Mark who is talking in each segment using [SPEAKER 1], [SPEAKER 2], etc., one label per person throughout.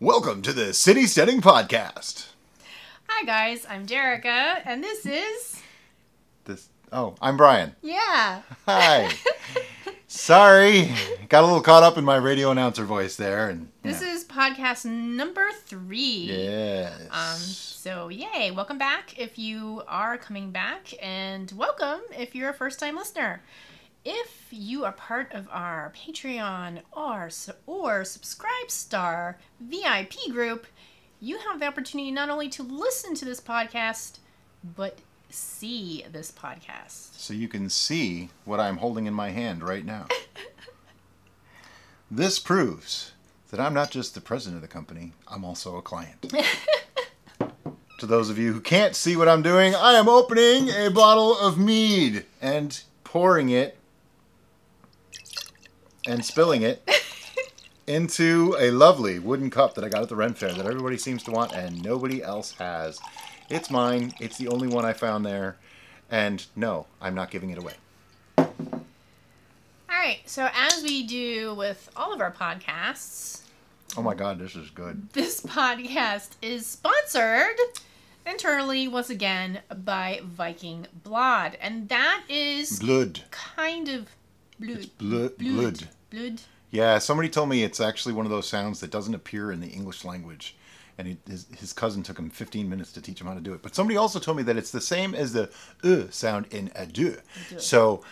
[SPEAKER 1] Welcome to the City Steading Podcast.
[SPEAKER 2] Hi guys, I'm Derica, and this is
[SPEAKER 1] This oh, I'm Brian.
[SPEAKER 2] yeah.
[SPEAKER 1] Hi. Sorry, got a little caught up in my radio announcer voice there, and
[SPEAKER 2] This is podcast number three.
[SPEAKER 1] yes.
[SPEAKER 2] Um. So yay! Welcome back if you are coming back, and welcome if you're a first-time listener. If you are part of our Patreon or or Subscribe Star VIP group, you have the opportunity not only to listen to this podcast, but see this podcast.
[SPEAKER 1] so you can see what I'm holding in my hand right now. this proves that I'm not just the president of the company; I'm also a client. to those of you who can't see what I'm doing, I am opening a bottle of mead and pouring it and spilling it into a lovely wooden cup that I got at the Ren Fair that everybody seems to want and nobody else has. It's mine. It's the only one I found there. And no, I'm not giving it away.
[SPEAKER 2] All right. So as we do with all of our podcasts,
[SPEAKER 1] Oh my god, this is good.
[SPEAKER 2] this podcast is sponsored internally once again by Viking Blood, and that is
[SPEAKER 1] Blood.
[SPEAKER 2] kind of blood.
[SPEAKER 1] Blood. Blood.
[SPEAKER 2] Blood.
[SPEAKER 1] Yeah, somebody told me it's actually one of those sounds that doesn't appear in the English language. And he, his, his cousin took him 15 minutes to teach him how to do it. But somebody also told me that it's the same as the uh sound in adieu. So,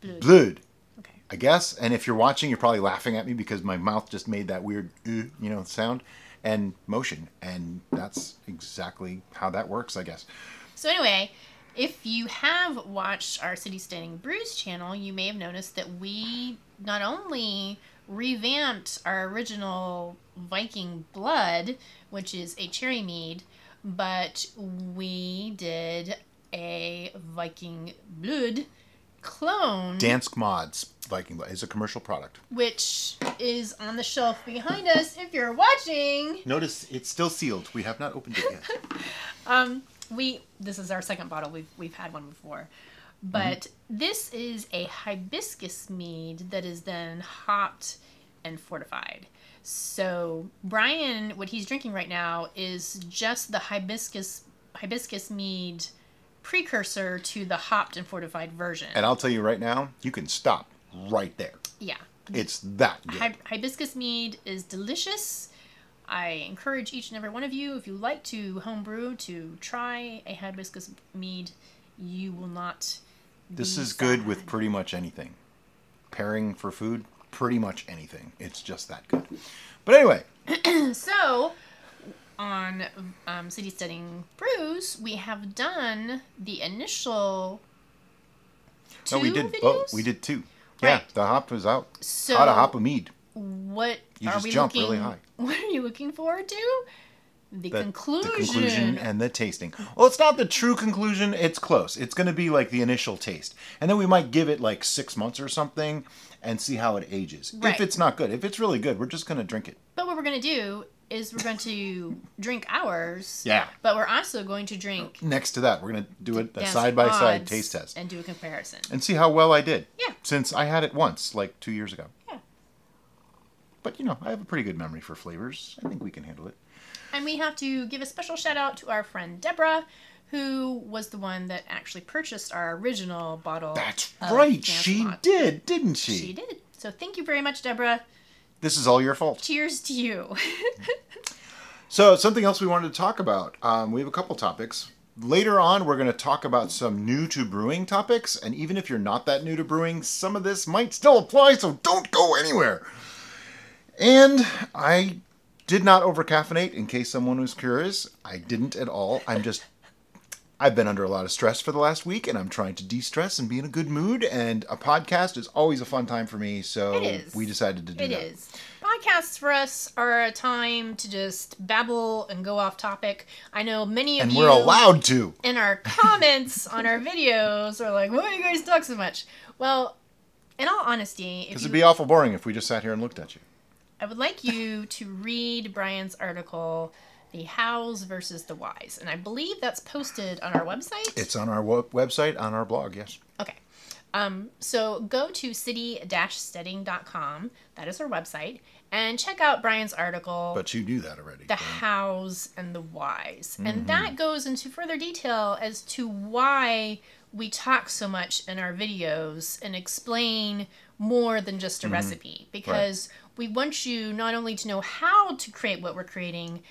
[SPEAKER 2] Blood.
[SPEAKER 1] blood,
[SPEAKER 2] Okay.
[SPEAKER 1] I guess. And if you're watching, you're probably laughing at me because my mouth just made that weird uh, you know, sound and motion. And that's exactly how that works, I guess.
[SPEAKER 2] So anyway, if you have watched our City Steading Brews channel, you may have noticed that we not only revamped our original Viking Blood, which is a cherry mead, but we did a Viking Blood clone,
[SPEAKER 1] Dansk Mjød Viking Blood is a commercial product.
[SPEAKER 2] which is on the shelf behind us if you're watching.
[SPEAKER 1] Notice it's still sealed. We have not opened it yet.
[SPEAKER 2] Um, we this is our second bottle. We've we've had one before, but this is a hibiscus mead that is then hopped and fortified. So Brian, what he's drinking right now is just the hibiscus hibiscus mead precursor to the hopped and fortified version.
[SPEAKER 1] And I'll tell you right now, you can stop right there.
[SPEAKER 2] yeah,
[SPEAKER 1] It's that good.
[SPEAKER 2] Hi- hibiscus mead is delicious. I encourage each and every one of you, if you like to homebrew, to try a hibiscus mead. You will not.
[SPEAKER 1] this is good with pretty much anything. Pairing for food, pretty much anything. It's just that good. But anyway,
[SPEAKER 2] So, on um, City Steading Brews, we have done the initial. Two
[SPEAKER 1] no, we did
[SPEAKER 2] videos?
[SPEAKER 1] both. We did two. Yeah, the hop was out.
[SPEAKER 2] So,
[SPEAKER 1] How to hop a mead.
[SPEAKER 2] What
[SPEAKER 1] You
[SPEAKER 2] are we looking?
[SPEAKER 1] really high.
[SPEAKER 2] What are you looking forward to? The,
[SPEAKER 1] The,
[SPEAKER 2] conclusion.
[SPEAKER 1] the conclusion and the tasting. Well, it's not the true conclusion. It's close. It's going to be like the initial taste, and then we might give it like six months or something, and see how it ages.
[SPEAKER 2] Right.
[SPEAKER 1] If it's not good, if it's really good, we're just going to drink it.
[SPEAKER 2] But what we're gonna do is we're going to drink ours.
[SPEAKER 1] Yeah.
[SPEAKER 2] But we're also going to drink
[SPEAKER 1] Next to that, we're going to do a, a side by side taste test
[SPEAKER 2] and do a comparison.
[SPEAKER 1] and see how well I did.
[SPEAKER 2] Yeah.
[SPEAKER 1] Since I had it once, like two years ago.
[SPEAKER 2] Yeah.
[SPEAKER 1] But you know, I have a pretty good memory for flavors. I think we can handle it.
[SPEAKER 2] And we have to give a special shout out to our friend Deborah, who was the one that actually purchased our original bottle.
[SPEAKER 1] That's right. She did, didn't she?
[SPEAKER 2] She did. So thank you very much, Deborah.
[SPEAKER 1] This is all your fault.
[SPEAKER 2] Cheers to you.
[SPEAKER 1] So, something else we wanted to talk about. Um, we have a couple topics. Later on, we're going to talk about some new to brewing topics. And even if you're not that new to brewing, some of this might still apply, so don't go anywhere. And I did not over caffeinate, in case someone was curious. I didn't at all. I'm just. I've been under a lot of stress for the last week, and I'm trying to de stress and be in a good mood. And a podcast is always a fun time for me, so we decided to do
[SPEAKER 2] It
[SPEAKER 1] that.
[SPEAKER 2] is. Podcasts for us are a time to just babble and go off topic. I know many of
[SPEAKER 1] And
[SPEAKER 2] you
[SPEAKER 1] we're allowed to.
[SPEAKER 2] in our comments on our videos are like, "Why do you guys talk so much?" Well, in all honesty,
[SPEAKER 1] Because it'd be awful boring if we just sat here and looked at you.
[SPEAKER 2] I would like you to read Brian's article, "The Hows versus the Whys," and I believe that's posted on our website.
[SPEAKER 1] It's on our website, on our blog, yes.
[SPEAKER 2] Okay. Um, so go to city-steading.com. That is our website. and check out Brian's article.
[SPEAKER 1] But you knew that already.
[SPEAKER 2] the
[SPEAKER 1] so-
[SPEAKER 2] hows and the whys.
[SPEAKER 1] Mm-hmm.
[SPEAKER 2] And that goes into further detail as to why we talk so much in our videos and explain more than just a
[SPEAKER 1] Mm-hmm.
[SPEAKER 2] recipe. Because we want you not only to know how to create what we're creating,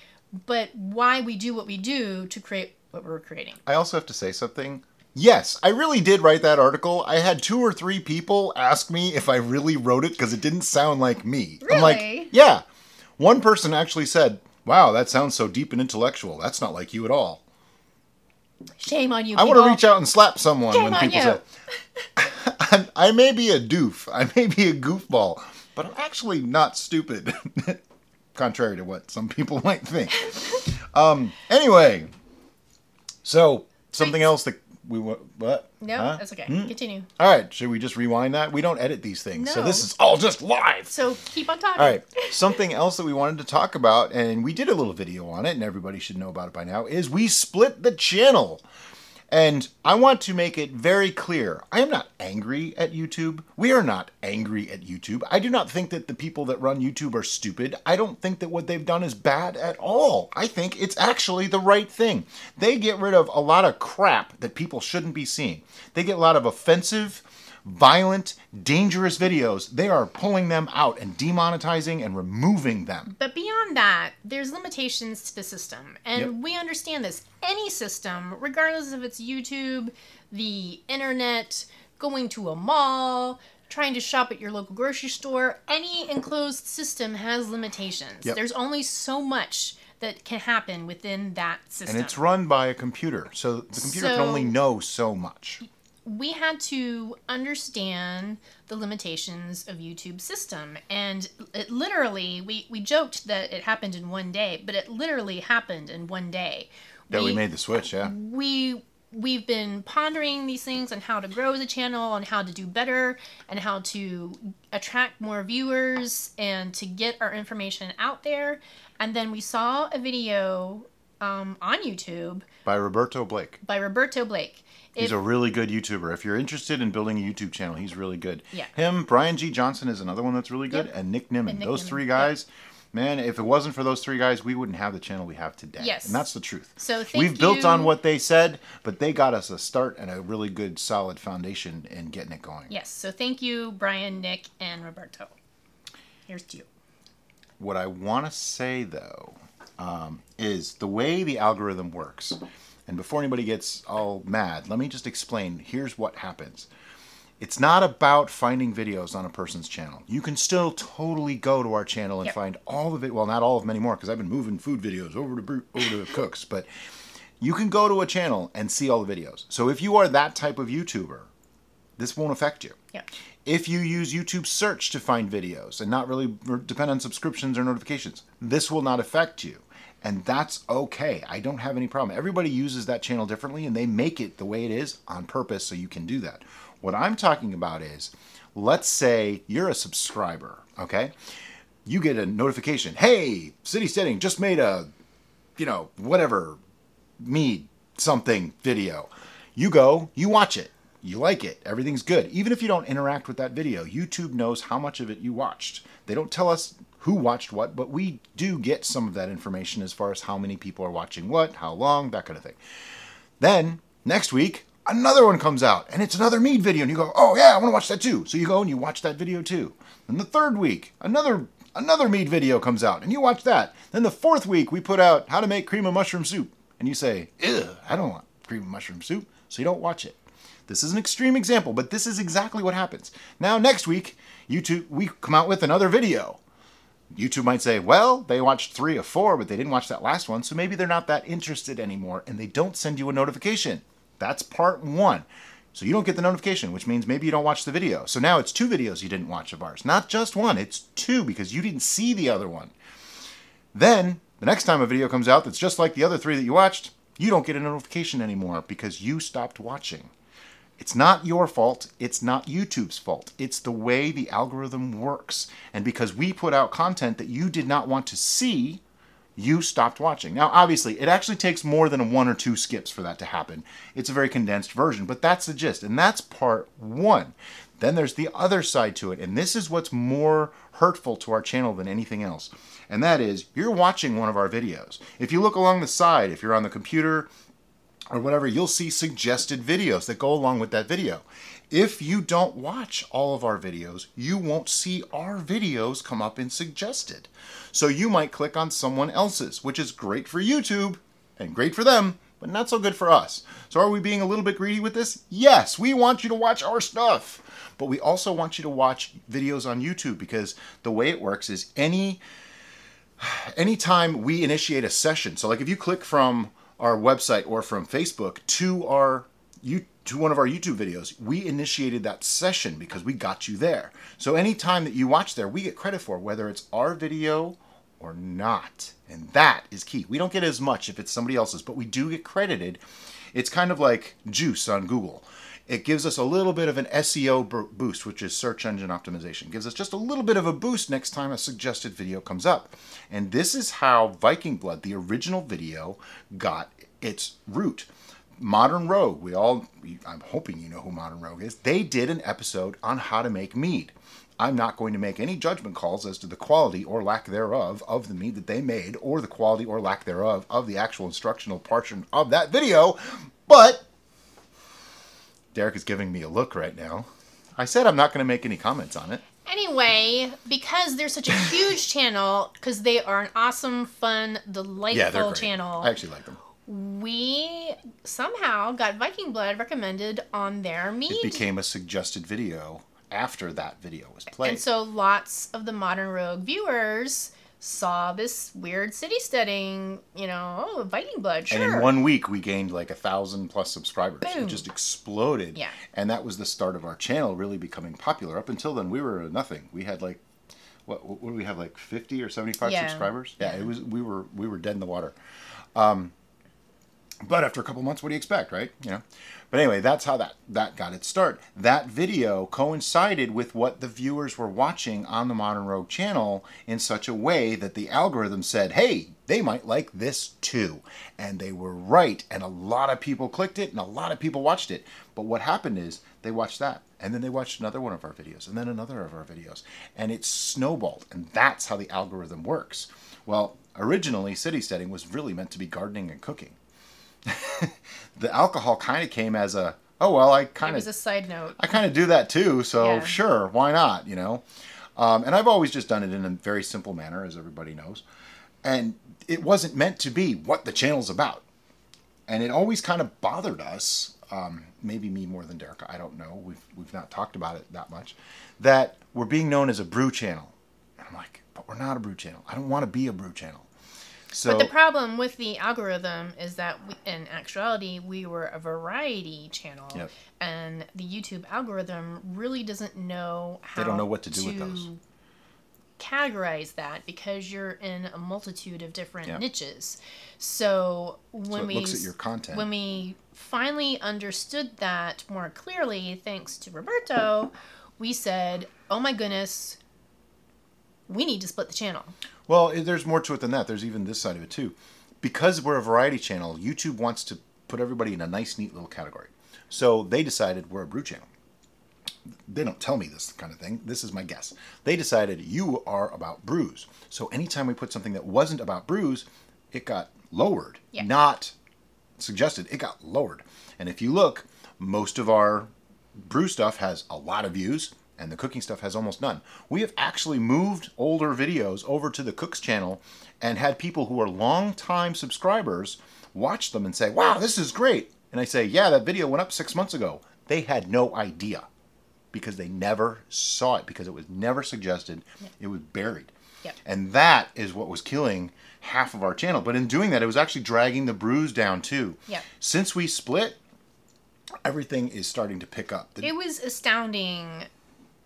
[SPEAKER 2] but why we do what we do to create what we're creating.
[SPEAKER 1] I also have to say something. Yes, I really did write that article. I had two or three people ask me if I really wrote it because it didn't sound like me. I'm like,
[SPEAKER 2] Really?
[SPEAKER 1] yeah. One person actually said, "Wow, that sounds so deep and intellectual. That's not like you at all."
[SPEAKER 2] Shame on you.
[SPEAKER 1] I want to reach out and slap someone
[SPEAKER 2] Shame
[SPEAKER 1] when people
[SPEAKER 2] you.
[SPEAKER 1] say, I'm- I may be a doof, I may be a goofball, but I'm actually not stupid, contrary to what some people might think. Um, anyway, so something
[SPEAKER 2] Thanks.
[SPEAKER 1] else that we what?
[SPEAKER 2] No,
[SPEAKER 1] Huh?
[SPEAKER 2] that's okay.
[SPEAKER 1] Hmm?
[SPEAKER 2] Continue.
[SPEAKER 1] All right, should we just rewind that? We don't edit these things, so this is all just live.
[SPEAKER 2] So keep on talking.
[SPEAKER 1] All right. Something else that we wanted to talk about, and we did a little video on it, and everybody should know about it by now, is we split the channel. And I want to make it very clear I am not angry at YouTube. We are not angry at YouTube. I do not think that the people that run YouTube are stupid. I don't think that what they've done is bad at all. I think it's actually the right thing. They get rid of a lot of crap that people shouldn't be seeing, they get a lot of offensive, violent, dangerous videos. They are pulling them out and demonetizing and removing them.
[SPEAKER 2] But beyond that, there's limitations to the system. And
[SPEAKER 1] Yep.
[SPEAKER 2] we understand this. Any system, regardless if it's YouTube, the internet, going to a mall, trying to shop at your local grocery store, any enclosed system has limitations.
[SPEAKER 1] Yep.
[SPEAKER 2] There's only so much that can happen within that system.
[SPEAKER 1] And it's run by a computer. So the computer can only know so much.
[SPEAKER 2] We had to understand the limitations of YouTube's system. And it literally, we, we joked that it happened in one day, but it literally happened in one day.
[SPEAKER 1] Yeah, we made the switch, yeah.
[SPEAKER 2] we we've been pondering these things on how to grow the channel and how to do better and how to attract more viewers and to get our information out there and then we saw a video um, on youtube
[SPEAKER 1] By Roberto Blake.
[SPEAKER 2] by roberto blake
[SPEAKER 1] He's
[SPEAKER 2] If-
[SPEAKER 1] a really good YouTuber. If you're interested in building a YouTube channel, he's really good.
[SPEAKER 2] Yeah.
[SPEAKER 1] Him, Brian G. Johnson is another one that's really good,
[SPEAKER 2] Yep.
[SPEAKER 1] and Nick.
[SPEAKER 2] And Nick
[SPEAKER 1] those three
[SPEAKER 2] yep.
[SPEAKER 1] guys, man, if it wasn't for those three guys, we wouldn't have the channel we have today.
[SPEAKER 2] Yes.
[SPEAKER 1] And that's the truth.
[SPEAKER 2] So thank
[SPEAKER 1] We've built on what they said, but they got us a start and a really good, solid foundation in getting it going.
[SPEAKER 2] yes so thank you brian nick and roberto here's to you
[SPEAKER 1] What I want to say though um, is the way the algorithm works. And before anybody gets all mad, let me just explain. Here's what happens. It's not about finding videos on a person's channel. You can still totally go to our channel and
[SPEAKER 2] Yep.
[SPEAKER 1] find all of it. Well, not all of them anymore because I've been moving food videos over to over to Cooks, but you can go to a channel and see all the videos. So if you are that type of YouTuber, this won't affect you
[SPEAKER 2] yeah
[SPEAKER 1] if you use YouTube search to find videos and not really depend on subscriptions or notifications, this will not affect you. And that's okay. I don't have any problem. Everybody uses that channel differently and they make it the way it is on purpose so you can do that. What I'm talking about is let's say you're a subscriber, okay? You get a notification hey, City Steading just made a, you know, whatever me something video. You go, you watch it, you like it, everything's good. Even if you don't interact with that video, YouTube knows how much of it you watched. They don't tell us who watched what, but we do get some of that information as far as how many people are watching what, how long, that kind of thing. Then next week, another one comes out and it's another mead video, and you go, oh yeah, I want to watch that too. So you go and you watch that video too. Then the third week, another another mead video comes out and you watch that. Then the fourth week, we put out how to make cream of mushroom soup, and you say, ew, I don't want cream of mushroom soup, so you don't watch it. This is an extreme example, but this is exactly what happens. Now next week, YouTube we come out with another video. YouTube might say, well, they watched three or four, but they didn't watch that last one, so maybe they're not that interested anymore, and they don't send you a notification. That's part one. So you don't get the notification, which means maybe you don't watch the video. So now it's two videos you didn't watch of ours. Not just one, it's two because you didn't see the other one. Then, the next time a video comes out that's just like the other three that you watched, you don't get a notification anymore because you stopped watching. It's not your fault. It's not YouTube's fault. It's the way the algorithm works. And because we put out content that you did not want to see, you stopped watching. Now, obviously, it actually takes more than one or two skips for that to happen. It's a very condensed version, but that's the gist. And that's part one. Then there's the other side to it. And this is what's more hurtful to our channel than anything else. And that is, you're watching one of our videos. If you look along the side, if you're on the computer or whatever, you'll see suggested videos that go along with that video. If you don't watch all of our videos, you won't see our videos come up in suggested. So you might click on someone else's, which is great for YouTube and great for them, but not so good for us. So are we being a little bit greedy with this? Yes, we want you to watch our stuff. But we also want you to watch videos on YouTube because the way it works is any anytime we initiate a session. So like if you click from our website or from Facebook to our you to one of our YouTube videos, we initiated that session because we got you there. So anytime that you watch there, we get credit for whether it's our video or not. And that is key. We don't get as much if it's somebody else's, but we do get credited. It's kind of like juice on Google. It gives us a little bit of an SEO boost, which is search engine optimization. It gives us just a little bit of a boost next time a suggested video comes up. And this is how Viking Blood, the original video, got its root. Modern Rogue, we all, I'm hoping you know who Modern Rogue is. They did an episode on how to make mead. I'm not going to make any judgment calls as to the quality or lack thereof of the mead that they made, or the quality or lack thereof of the actual instructional portion of that video. But Derek is giving me a look right now. I said I'm not going to make any comments on it.
[SPEAKER 2] Anyway, because they're such a huge channel, because they are an awesome, fun, delightful
[SPEAKER 1] yeah,
[SPEAKER 2] channel.
[SPEAKER 1] I actually like them
[SPEAKER 2] we somehow got Viking Blood recommended on their meet.
[SPEAKER 1] It became a suggested video after that video was played.
[SPEAKER 2] And so lots of the Modern Rogue viewers saw this weird city steading, you know, oh, Viking Blood, sure.
[SPEAKER 1] And in one week, we gained like a thousand plus subscribers.
[SPEAKER 2] Boom.
[SPEAKER 1] It just exploded.
[SPEAKER 2] Yeah.
[SPEAKER 1] And that was the start of our channel really becoming popular. Up until then, we were nothing. We had like, what, what do we have, like 50 or 75
[SPEAKER 2] yeah.
[SPEAKER 1] subscribers? Yeah, yeah, it was, we were, we were dead in the water. Um, but after a couple months, what do you expect, right? You know. But anyway, that's how that that got its start. That video coincided with what the viewers were watching on the Modern Rogue channel in such a way that the algorithm said, "Hey, they might like this too." And they were right, and a lot of people clicked it and a lot of people watched it. But what happened is they watched that and then they watched another one of our videos and then another of our videos and it snowballed and that's how the algorithm works. Well, originally city steading was really meant to be gardening and cooking the alcohol kind of came as a oh well I kind of
[SPEAKER 2] was a side note.
[SPEAKER 1] I kind of do that too, so
[SPEAKER 2] Yeah.
[SPEAKER 1] sure, why not? You know, um, and I've always just done it in a very simple manner, as everybody knows, and it wasn't meant to be what the channel's about, and it always kind of bothered us. Um, maybe me more than Derek. I don't know. We've we've not talked about it that much. That we're being known as a brew channel. And I'm like, but we're not a brew channel. I don't want to be a brew channel. So
[SPEAKER 2] But the problem with the algorithm is that we, in actuality we were a variety channel,
[SPEAKER 1] Yep.
[SPEAKER 2] and the YouTube algorithm really doesn't know how
[SPEAKER 1] They don't know what to do with those.
[SPEAKER 2] Categorize that because you're in a multitude of different
[SPEAKER 1] Yep.
[SPEAKER 2] niches. So when
[SPEAKER 1] so
[SPEAKER 2] we
[SPEAKER 1] looks at your content.
[SPEAKER 2] when we finally understood that more clearly, thanks to Roberto, we said, "Oh my goodness, we need to split the channel."
[SPEAKER 1] Well, there's more to it than that. There's even this side of it too. Because we're a variety channel, YouTube wants to put everybody in a nice, neat little category. So they decided we're a brew channel. They don't tell me this kind of thing. This is my guess. They decided you are about brews. So anytime we put something that wasn't about brews, it got lowered,
[SPEAKER 2] Yeah.
[SPEAKER 1] not suggested. It got lowered. And if you look, most of our brew stuff has a lot of views and the cooking stuff has almost none. We have actually moved older videos over to the Cooks channel and had people who are long-time subscribers watch them and say, "Wow, this is great." And I say, "Yeah, that video went up 6 months ago." They had no idea because they never saw it because it was never suggested. It was buried.
[SPEAKER 2] Yep.
[SPEAKER 1] And that is what was killing half of our channel. But in doing that, it was actually dragging the brews down too.
[SPEAKER 2] Yep.
[SPEAKER 1] Since we split, everything is starting to pick up. The-
[SPEAKER 2] It was astounding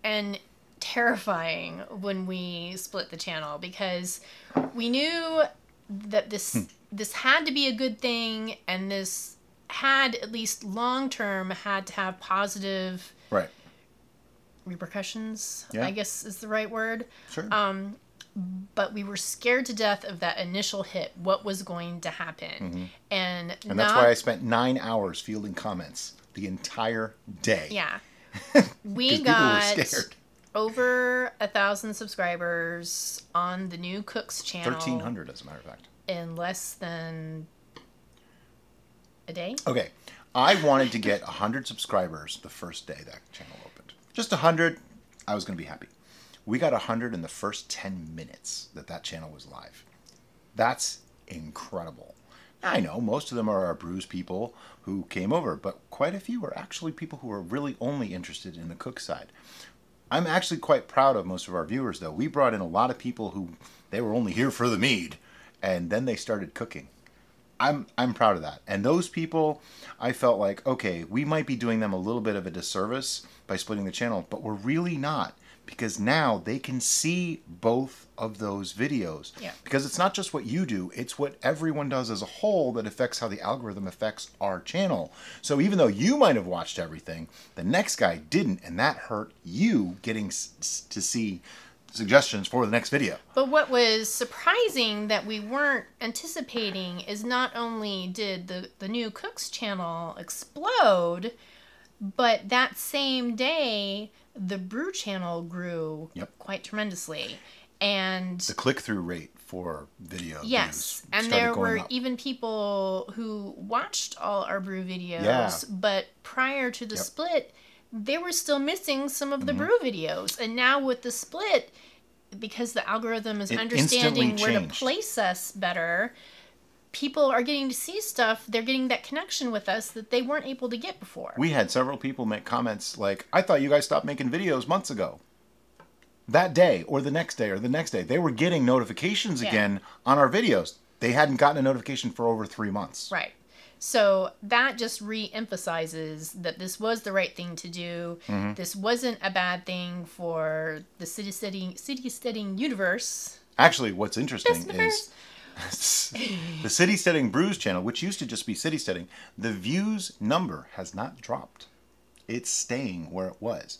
[SPEAKER 2] and terrifying when we split the channel because we knew that this
[SPEAKER 1] Hmm.
[SPEAKER 2] this had to be a good thing and this had at least long term had to have positive
[SPEAKER 1] right.
[SPEAKER 2] repercussions
[SPEAKER 1] Yeah.
[SPEAKER 2] i guess is the right word
[SPEAKER 1] Sure.
[SPEAKER 2] um, but we were scared to death of that initial hit what was going to happen and
[SPEAKER 1] Mm-hmm. and
[SPEAKER 2] not,
[SPEAKER 1] that's why I spent nine hours fielding comments the entire day.
[SPEAKER 2] yeah we got over a thousand subscribers on the new Cooks channel.
[SPEAKER 1] Thirteen hundred, as a matter of fact.
[SPEAKER 2] in less than a day.
[SPEAKER 1] Okay, I wanted to get hundred subscribers the first day that channel opened. Just hundred, I was going to be happy. We got hundred in the first ten minutes that that channel was live. That's incredible. I know most of them are our brews people who came over, but quite a few are actually people who are really only interested in the cook side. I'm actually quite proud of most of our viewers, though. We brought in a lot of people who they were only here for the mead, and then they started cooking. I'm I'm proud of that. And those people, I felt like okay, we might be doing them a little bit of a disservice by splitting the channel, but we're really not because now they can see both of those videos.
[SPEAKER 2] Yeah.
[SPEAKER 1] Because it's not just what you do, it's what everyone does as a whole that affects how the algorithm affects our channel. So even though you might have watched everything, the next guy didn't, and that hurt you getting s- to see suggestions for the next video.
[SPEAKER 2] But what was surprising that we weren't anticipating is not only did the, the new Cooks channel explode, but that same day, the Brew channel grew
[SPEAKER 1] Yep.
[SPEAKER 2] quite tremendously. And
[SPEAKER 1] The click through rate for video
[SPEAKER 2] yes, and there were
[SPEAKER 1] up.
[SPEAKER 2] even people who watched all our Brew videos,
[SPEAKER 1] Yeah.
[SPEAKER 2] but prior to the
[SPEAKER 1] Yep.
[SPEAKER 2] split, they were still missing some of the
[SPEAKER 1] Mm-hmm.
[SPEAKER 2] Brew videos. And now with the split, because the algorithm is
[SPEAKER 1] It
[SPEAKER 2] understanding where to place us better, people are getting to see stuff. They're getting that connection with us that they weren't able to get before.
[SPEAKER 1] We had several people make comments like, I thought you guys stopped making videos months ago. That day, or the next day, or the next day. They were getting notifications
[SPEAKER 2] Yeah.
[SPEAKER 1] again on our videos. They hadn't gotten a notification for over three months.
[SPEAKER 2] Right. So that just re-emphasizes that this was the right thing to do.
[SPEAKER 1] Mm-hmm.
[SPEAKER 2] This wasn't a bad thing for the city steading city steading universe.
[SPEAKER 1] Actually, what's interesting is the City Steading Brews channel, which used to just be City Steading, the views number has not dropped. It's staying where it was.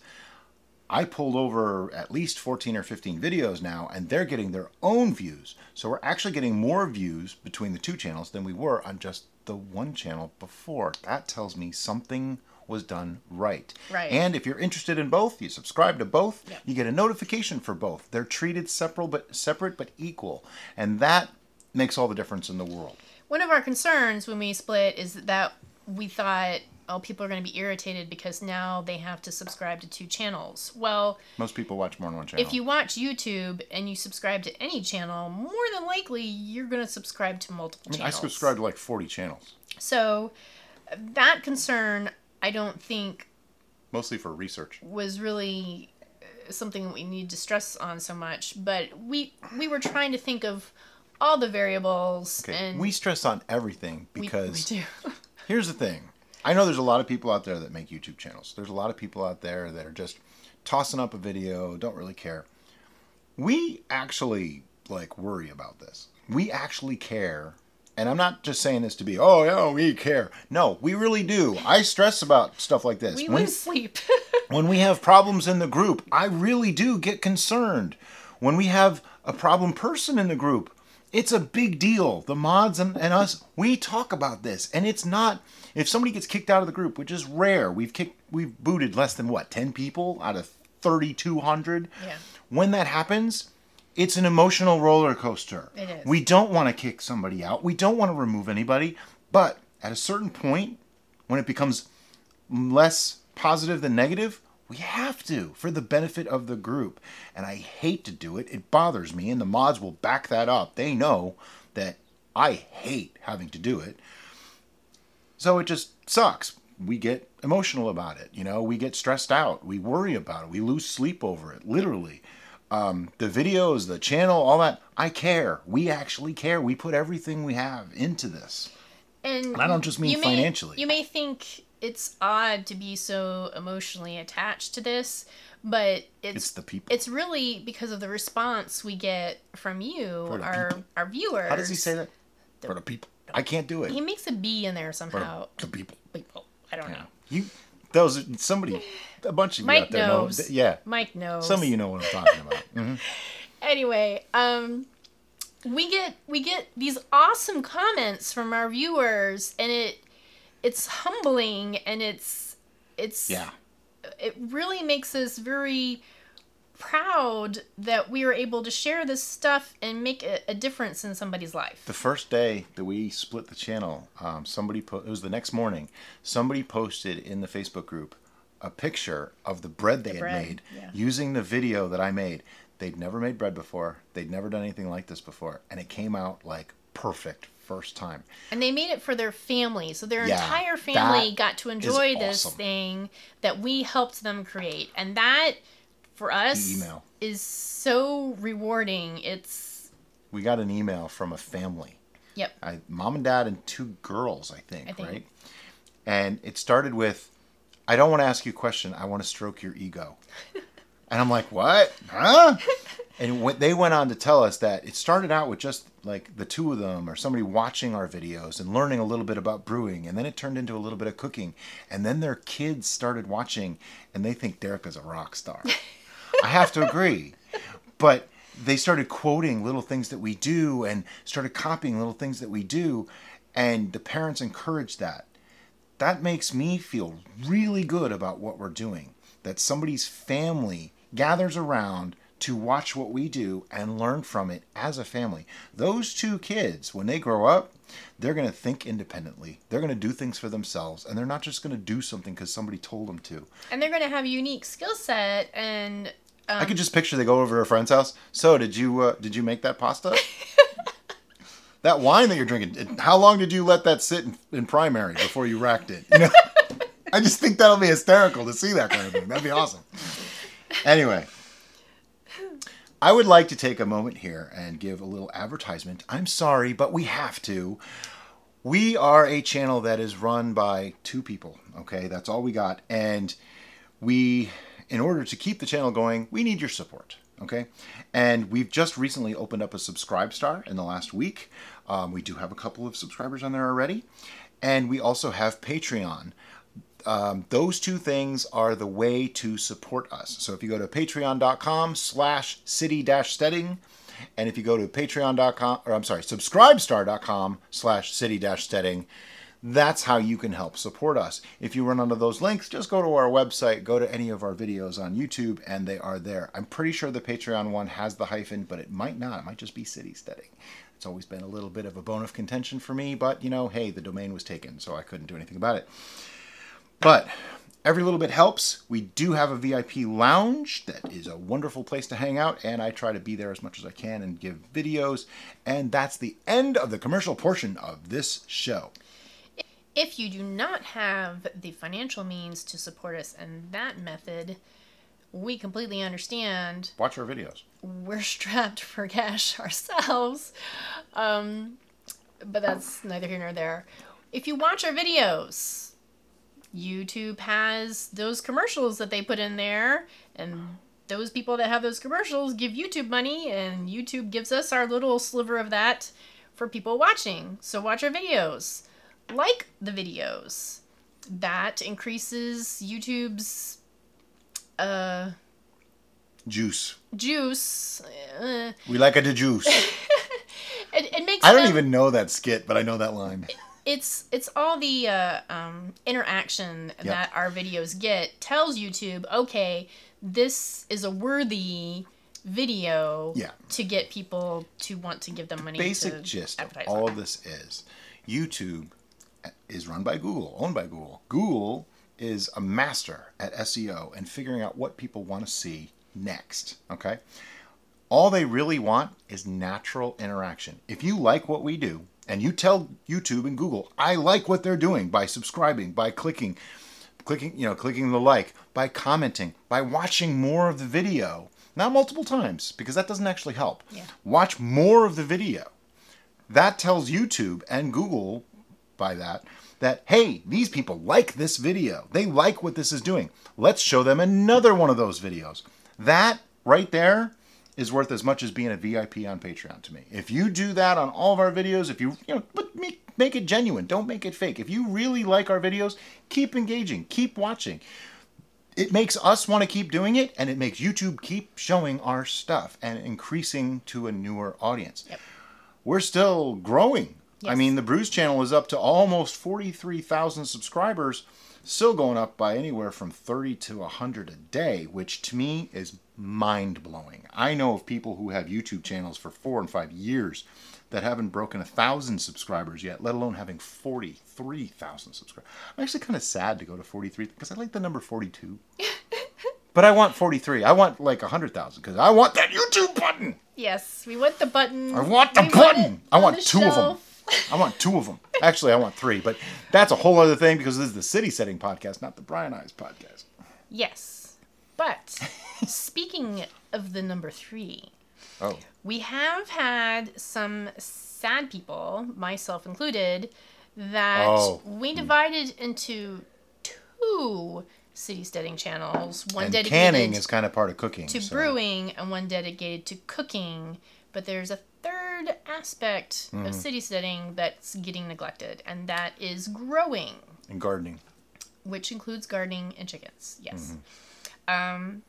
[SPEAKER 1] I pulled over at least 14 or 15 videos now, and they're getting their own views. So we're actually getting more views between the two channels than we were on just the one channel before. That tells me something was done right.
[SPEAKER 2] Right.
[SPEAKER 1] And if you're interested in both, you subscribe to both,
[SPEAKER 2] Yep.
[SPEAKER 1] you get a notification for both. They're treated separate but separate but equal. And that makes all the difference in the world.
[SPEAKER 2] One of our concerns when we split is that we thought, oh, people are going to be irritated because now they have to subscribe to two channels. Well,
[SPEAKER 1] Most people watch more than one channel.
[SPEAKER 2] if you watch YouTube and you subscribe to any channel, more than likely you're going to subscribe to multiple
[SPEAKER 1] I mean, I subscribe to like 40 channels,
[SPEAKER 2] So that concern, I don't think
[SPEAKER 1] mostly for research.
[SPEAKER 2] was really uh, something that we need to stress on so much. But we we were trying to think of all the variables,
[SPEAKER 1] Okay.
[SPEAKER 2] and
[SPEAKER 1] we stress on everything
[SPEAKER 2] we-
[SPEAKER 1] because
[SPEAKER 2] we, do.
[SPEAKER 1] here's the thing. I know there's a lot of people out there that make YouTube channels. There's a lot of people out there that are just tossing up a video, don't really care. We actually like worry about this. We actually care. And I'm not just saying this to be, oh yeah, we care. No, we really do. I stress about stuff like this.
[SPEAKER 2] we
[SPEAKER 1] When-
[SPEAKER 2] lose sleep.
[SPEAKER 1] when we have problems in the group, I really do get concerned. When we have a problem person in the group, it's a big deal. The mods and, and us, we talk about this. And it's not if somebody gets kicked out of the group, which is rare. We've kicked we've booted less than what, 10 people out of 3200.
[SPEAKER 2] Yeah.
[SPEAKER 1] When that happens, it's an emotional roller coaster.
[SPEAKER 2] It is.
[SPEAKER 1] We don't want to kick somebody out. We don't want to remove anybody, but at a certain point when it becomes less positive than negative, we have to for the benefit of the group. And I hate to do it. It bothers me, and the mods will back that up. They know that I hate having to do it. So it just sucks. We get emotional about it. You know, we get stressed out. We worry about it. We lose sleep over it, literally. Um, the videos, the channel, all that, I care. We actually care. We put everything we have into this.
[SPEAKER 2] And
[SPEAKER 1] I don't just mean
[SPEAKER 2] you may-
[SPEAKER 1] financially.
[SPEAKER 2] you may think it's odd to be so emotionally attached to this, but it's
[SPEAKER 1] It's the people.
[SPEAKER 2] it's really because of the response we get from you, our
[SPEAKER 1] people.
[SPEAKER 2] our viewers.
[SPEAKER 1] How does he say that? For the people. I can't do it.
[SPEAKER 2] He makes a B in there
[SPEAKER 1] For
[SPEAKER 2] somehow.
[SPEAKER 1] the people.
[SPEAKER 2] People, I don't know.
[SPEAKER 1] You, those somebody, a bunch of you
[SPEAKER 2] Mike
[SPEAKER 1] out there
[SPEAKER 2] knows.
[SPEAKER 1] know. Yeah,
[SPEAKER 2] Mike knows.
[SPEAKER 1] some of you know what I'm talking about. Mhm.
[SPEAKER 2] anyway, um, we get we get these awesome comments from our viewers, and it it's humbling and it's it's
[SPEAKER 1] Yeah.
[SPEAKER 2] it really makes us very proud that we were able to share this stuff and make a, a difference in somebody's life.
[SPEAKER 1] The first day that we split the channel, um, somebody po- it was the next morning. Somebody posted in the Facebook group a picture of the bread they had
[SPEAKER 2] bread,
[SPEAKER 1] made
[SPEAKER 2] yeah.
[SPEAKER 1] using the video that I made. They'd never made bread before. They'd never done anything like this before, and it came out like perfect first time.
[SPEAKER 2] And they made it for their family. So their
[SPEAKER 1] Yeah,
[SPEAKER 2] entire family got to enjoy this
[SPEAKER 1] awesome.
[SPEAKER 2] thing that we helped them create. And that for us is so rewarding. It's
[SPEAKER 1] We got an email from a family.
[SPEAKER 2] yep.
[SPEAKER 1] I, mom and dad and two girls, I think,
[SPEAKER 2] I think.
[SPEAKER 1] right? And it started with, "I don't want to ask you a question. I want to stroke your ego." and I'm like, "What? Huh?" and when they went on to tell us that it started out with just like the two of them or somebody watching our videos and learning a little bit about brewing, and then it turned into a little bit of cooking, and then their kids started watching, and they think Derica's a rock star. I have to agree, but they started quoting little things that we do and started copying little things that we do and the parents encouraged that. That makes me feel really good about what we're doing that somebody's family gathers around to watch what we do and learn from it as a family those two kids when they grow up they're going to think independently they're going to do things for themselves and they're not just going to do something because somebody told them to
[SPEAKER 2] And they're going to have a unique skill set and um,
[SPEAKER 1] I could just picture they go over to a friend's house. So, did you uh, did you make that pasta? that wine that you're drinking. How long did you let that sit in, in primary before you racked it? You know, I just think that'll be hysterical to see that kind of thing. That'd be awesome. Anyway, I would like to take a moment here and give a little advertisement. I'm sorry, but we have to. We are a channel that is run by two people. Okay, that's all we got, and we in order to keep the channel going we need your support okay and we've just recently opened up a subscribe star in the last week um, we do have a couple of subscribers on there already and we also have patreon um, those two things are the way to support us so if you go to patreon.com slash city dash steading and if you go to patreon.com or i'm sorry subscribestar.com slash city dash steading that's how you can help support us. If you run onto those links, just go to our website, go to any of our videos on YouTube, and they are there. I'm pretty sure the Patreon one has the hyphen, but it might not. It might just be City Steading. It's always been a little bit of a bone of contention for me, but you know, hey, the domain was taken, so I couldn't do anything about it. But every little bit helps. We do have a VIP lounge that is a wonderful place to hang out, and I try to be there as much as I can and give videos. And that's the end of the commercial portion of this show.
[SPEAKER 2] if you do not have the financial means to support us in that method, we completely understand.
[SPEAKER 1] Watch our videos.
[SPEAKER 2] We're strapped for cash ourselves. Um, but that's neither here nor there. If you watch our videos, YouTube has those commercials that they put in there, and those people that have those commercials give YouTube money, and YouTube gives us our little sliver of that for people watching. So watch our videos, like the videos. That increases YouTube's uh,
[SPEAKER 1] Juice.
[SPEAKER 2] juice. Uh,
[SPEAKER 1] We like it to juice.
[SPEAKER 2] it, it makes
[SPEAKER 1] I don't
[SPEAKER 2] them-
[SPEAKER 1] even know that skit, but I know that line.
[SPEAKER 2] It's it's all the uh, um, interaction that our videos get tells YouTube, okay, this is a worthy video
[SPEAKER 1] Yeah.
[SPEAKER 2] to get people to want to give them money.
[SPEAKER 1] Basic
[SPEAKER 2] to
[SPEAKER 1] gist of all of this is YouTube is run by Google, owned by Google. Google is a master at SEO and figuring out what people want to see next. Okay? All they really want is natural interaction. If you like what we do and you tell YouTube and Google, I like what they're doing by subscribing, by clicking, clicking, you know, clicking the like, by commenting, by watching more of the video, not multiple times because that doesn't actually help.
[SPEAKER 2] Yeah.
[SPEAKER 1] Watch more of the video. That tells YouTube and Google by that that hey, these people like this video. They like what this is doing. Let's show them another one of those videos. That right there is worth as much as being a VIP on Patreon to me. If you do that on all of our videos, if you you know, but make make it genuine, don't make it fake. If you really like our videos, keep engaging, keep watching. It makes us want to keep doing it, and it makes YouTube keep showing our stuff and increasing to a newer audience.
[SPEAKER 2] Yep.
[SPEAKER 1] We're still growing. I mean, the Brews channel is up to almost 43,000 subscribers, still going up by anywhere from 30 to 100 a day, which to me is mind blowing. I know of people who have YouTube channels for four and five years that haven't broken a thousand subscribers yet, let alone having 43,000 subscribers. I'm actually kind of sad to go to 43 because I like the number 42. but I want 43. I want like 100,000 because I want that YouTube button.
[SPEAKER 2] Yes, we want the button.
[SPEAKER 1] I want the
[SPEAKER 2] We
[SPEAKER 1] button.
[SPEAKER 2] it
[SPEAKER 1] I want two of them. I want two of them. Actually, I want three, but that's a whole other thing because this is the City Steading podcast, not the Brian Eyes podcast.
[SPEAKER 2] Yes, but speaking of the number three,
[SPEAKER 1] Oh,
[SPEAKER 2] we have had some sad people, myself included, that
[SPEAKER 1] Oh.
[SPEAKER 2] we hmm. divided into two city steading channels. One
[SPEAKER 1] and
[SPEAKER 2] dedicated
[SPEAKER 1] canning is kind of part of cooking.
[SPEAKER 2] to
[SPEAKER 1] so-
[SPEAKER 2] brewing and one dedicated to cooking. But there's a third aspect
[SPEAKER 1] Mm-hmm.
[SPEAKER 2] of city steading that's getting neglected, and that is growing,
[SPEAKER 1] and gardening.
[SPEAKER 2] which includes gardening and chickens. Yes.
[SPEAKER 1] Mm-hmm.
[SPEAKER 2] Um,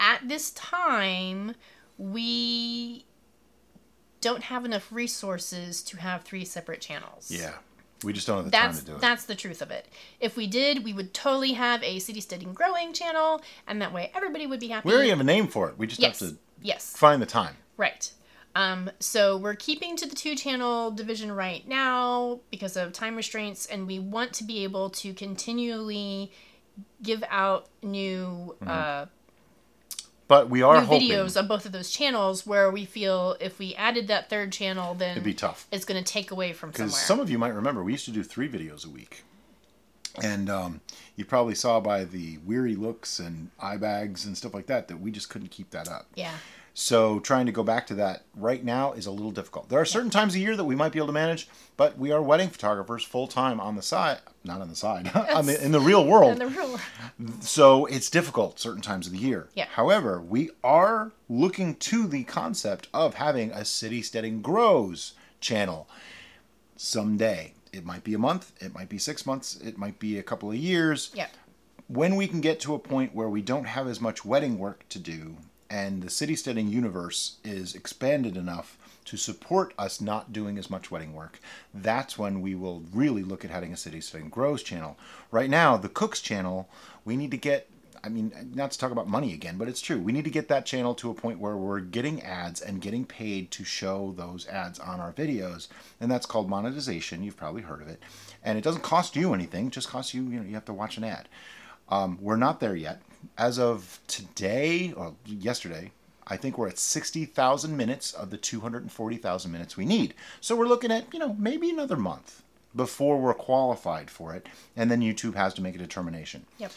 [SPEAKER 2] at this time, we don't have enough resources to have three separate channels.
[SPEAKER 1] Yeah, we just don't have the
[SPEAKER 2] That's
[SPEAKER 1] time to do it.
[SPEAKER 2] that's the truth of it. If we did, we would totally have a city steading growing channel, and that way everybody would be happy.
[SPEAKER 1] we already have a name for it. We just
[SPEAKER 2] yes,
[SPEAKER 1] have to
[SPEAKER 2] yes,
[SPEAKER 1] find the time.
[SPEAKER 2] right. Um, so we're keeping to the two channel division right now because of time restraints, and we want to be able to continually give out new uh,
[SPEAKER 1] But we are
[SPEAKER 2] new
[SPEAKER 1] hoping
[SPEAKER 2] videos on both of those channels. Where we feel if we added that third channel, then
[SPEAKER 1] it'd be tough.
[SPEAKER 2] it's going to take away from.
[SPEAKER 1] Because some of you might remember, we used to do three videos a week. And um, you probably saw by the weary looks and eye bags and stuff like that that we just couldn't keep that up.
[SPEAKER 2] yeah.
[SPEAKER 1] So trying to go back to that right now is a little difficult. There are certain times a year that we might be able to manage, but we are wedding photographers full time on the side, not on the side, on the, in the real world.
[SPEAKER 2] And the real world.
[SPEAKER 1] So it's difficult certain times of the year.
[SPEAKER 2] Yeah.
[SPEAKER 1] However, we are looking to the concept of having a City Steading Grows channel someday. It might be a month, it might be six months, it might be a couple of years.
[SPEAKER 2] yeah.
[SPEAKER 1] When we can get to a point where we don't have as much wedding work to do and the City Steading universe is expanded enough to support us not doing as much wedding work, that's when we will really look at having a City Steading Grows channel. Right now, the Cooks channel, we need to get I mean, not to talk about money again, but it's true. We need to get that channel to a point where we're getting ads and getting paid to show those ads on our videos. And that's called monetization. You've probably heard of it. And it doesn't cost you anything, it just costs you, you know, you have to watch an ad. Um, we're not there yet. As of today, or yesterday, I think we're at 60,000 minutes of the 240,000 minutes we need. So we're looking at, you know, maybe another month before we're qualified for it. And then YouTube has to make a determination.
[SPEAKER 2] Yep.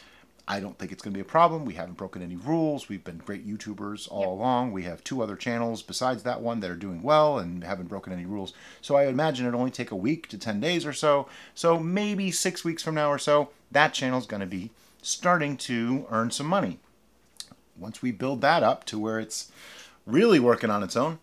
[SPEAKER 1] I don't think it's going to be a problem. We haven't broken any rules. We've been great YouTubers all
[SPEAKER 2] Yep.
[SPEAKER 1] along. We have two other channels besides that one that are doing well and haven't broken any rules. So I imagine it'll only take a week to 10 days or so. So maybe six weeks from now or so, that channel's going to be starting to earn some money. Once we build that up to where it's really working on its own,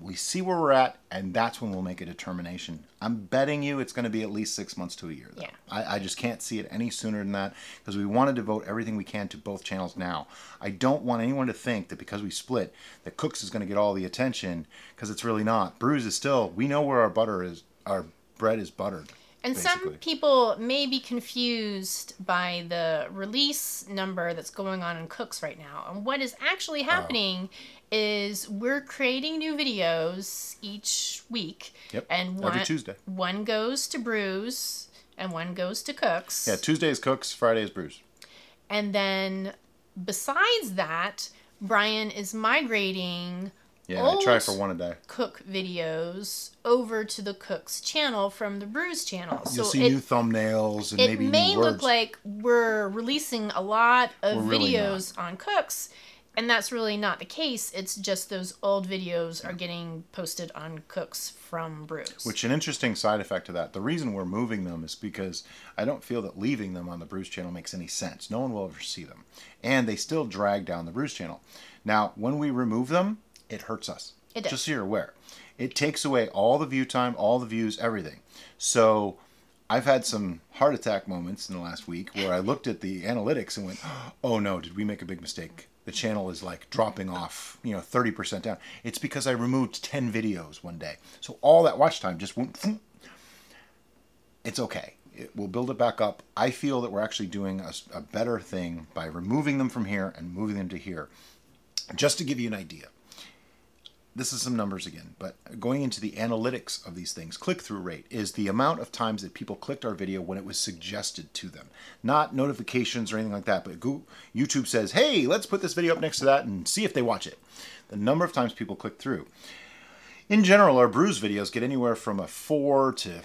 [SPEAKER 1] we see where we're at, and that's when we'll make a determination. I'm betting you it's going to be at least six months to a year. Though.
[SPEAKER 2] Yeah.
[SPEAKER 1] I, I just can't see it any sooner than that because we want to devote everything we can to both channels now. I don't want anyone to think that because we split, that Cooks is going to get all the attention because it's really not. Brews is still, we know where our butter is, our bread is buttered.
[SPEAKER 2] And some people may be confused by the release number that's going on in Cooks right now. And what is actually
[SPEAKER 1] Oh.
[SPEAKER 2] happening is we're creating new videos each week.
[SPEAKER 1] Yep,
[SPEAKER 2] And
[SPEAKER 1] every Tuesday.
[SPEAKER 2] one goes to Brews and one goes to Cooks.
[SPEAKER 1] Yeah, Tuesday is Cooks, Friday is Brews.
[SPEAKER 2] And then besides that, Brian is migrating
[SPEAKER 1] Yeah, I try for one a day.
[SPEAKER 2] cook videos over to the Cooks channel from the Brews channel.
[SPEAKER 1] You'll
[SPEAKER 2] so
[SPEAKER 1] see
[SPEAKER 2] it,
[SPEAKER 1] new thumbnails and
[SPEAKER 2] it
[SPEAKER 1] maybe
[SPEAKER 2] may
[SPEAKER 1] new words.
[SPEAKER 2] look like we're releasing a lot of
[SPEAKER 1] We're really
[SPEAKER 2] videos on cooks and that's really not the case it's just those old videos are getting posted on cooks from brews
[SPEAKER 1] Which an interesting side effect to that. The reason we're moving them is because I don't feel that leaving them on the Brews channel makes any sense. No one will ever see them. And they still drag down the Brews channel. Now, when we remove them, it hurts us.
[SPEAKER 2] It does.
[SPEAKER 1] Just so you're aware. It takes away all the view time, all the views, everything. So I've had some heart attack moments in the last week where I looked at the analytics and went, oh no, did we make a big mistake? The channel is like dropping off, you know, 30% down. It's because I removed 10 videos one day. So all that watch time just went. It's okay. It will build it back up. I feel that we're actually doing a better thing by removing them from here and moving them to here. Just to give you an idea, this is some numbers again, but going into the analytics of these things, click through rate is the amount of times that people clicked our video when it was suggested to them. Not notifications or anything like that, but Goo- YouTube says, hey, let's put this video up next to that and see if they watch it. The number of times people click through. In general, our brews videos get anywhere from a 4 to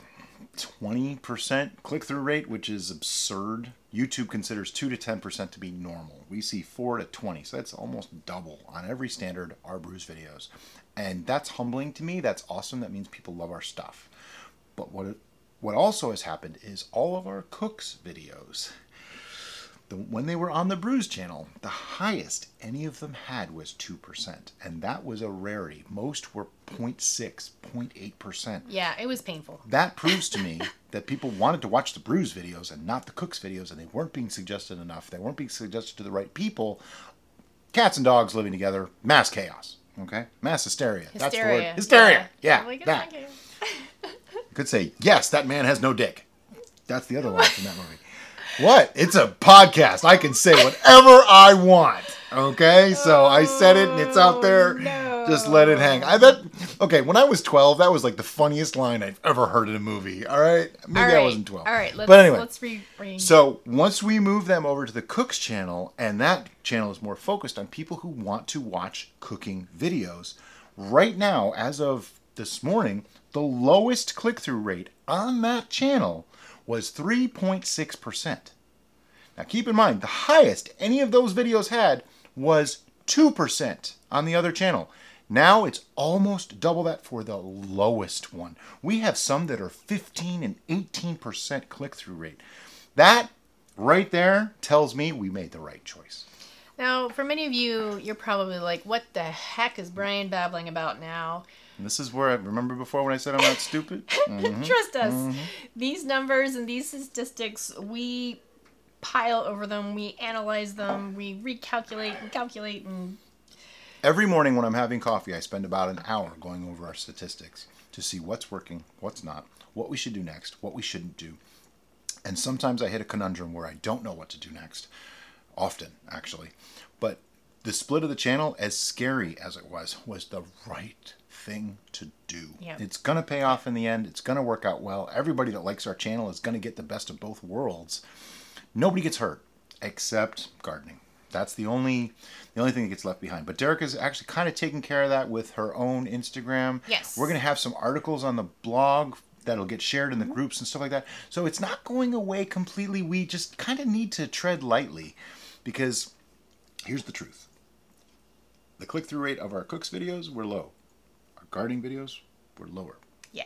[SPEAKER 1] 20% click through rate, which is absurd. YouTube considers 2 to 10% to be normal. We see 4 to 20, so that's almost double on every standard our brews videos. And that's humbling to me. That's awesome. That means people love our stuff. But what what also has happened is all of our cooks videos the, when they were on the Brews channel, the highest any of them had was 2%. And that was a rarity. Most were 0.6, 0.8%.
[SPEAKER 2] Yeah, it was painful.
[SPEAKER 1] That proves to me that people wanted to watch the Brews videos and not the Cooks videos, and they weren't being suggested enough. They weren't being suggested to the right people. Cats and dogs living together, mass chaos. Okay? Mass hysteria. That's the word.
[SPEAKER 2] Hysteria.
[SPEAKER 1] Hysteria. Yeah.
[SPEAKER 2] Oh
[SPEAKER 1] that. Could say, yes, that man has no dick. That's the other line from that movie. What? It's a podcast. I can say whatever I want. Okay? So I said it and it's out oh, there.
[SPEAKER 2] no.
[SPEAKER 1] Just let it hang. I bet okay, when I was 12, that was like the funniest line I've ever heard in a movie. All right? Maybe
[SPEAKER 2] All
[SPEAKER 1] I wasn't 12.
[SPEAKER 2] All right, let's,
[SPEAKER 1] but anyway,
[SPEAKER 2] let's re-
[SPEAKER 1] so once we move them over to the Cooks channel, and that channel is more focused on people who want to watch cooking videos, right now, as of this morning, the lowest click through rate on that channel was 3.6%. Now keep in mind, the highest any of those videos had was 2% on the other channel. Now it's almost double that for the lowest one. We have some that are 15 and 18% click through rate. That right there tells me we made the right choice.
[SPEAKER 2] Now, for many of you, you're probably like, what the heck is Brian babbling about now?
[SPEAKER 1] This is where I remember before when I said I'm not stupid. Mm-hmm.
[SPEAKER 2] Trust us. Mm-hmm. These numbers and these statistics, we pile over them, we analyze them, we recalculate and calculate and
[SPEAKER 1] Every morning when I'm having coffee, I spend about an hour going over our statistics to see what's working, what's not, what we should do next, what we shouldn't do. And sometimes I hit a conundrum where I don't know what to do next. Often, actually. But the split of the channel, as scary as it was, was the right thing to do.
[SPEAKER 2] Yeah.
[SPEAKER 1] It's going to pay off in the end. It's going to work out well. Everybody that likes our channel is going to get the best of both worlds. Nobody gets hurt except gardening. That's the only the only thing that gets left behind. But Derica is actually kind of taking care of that with her own Instagram.
[SPEAKER 2] Yes.
[SPEAKER 1] We're going to have some articles on the blog that'll get shared in the groups and stuff like that. So it's not going away completely. We just kind of need to tread lightly because here's the truth. The click through rate of our cooks videos were low. Gardening videos were lower.
[SPEAKER 2] yeah.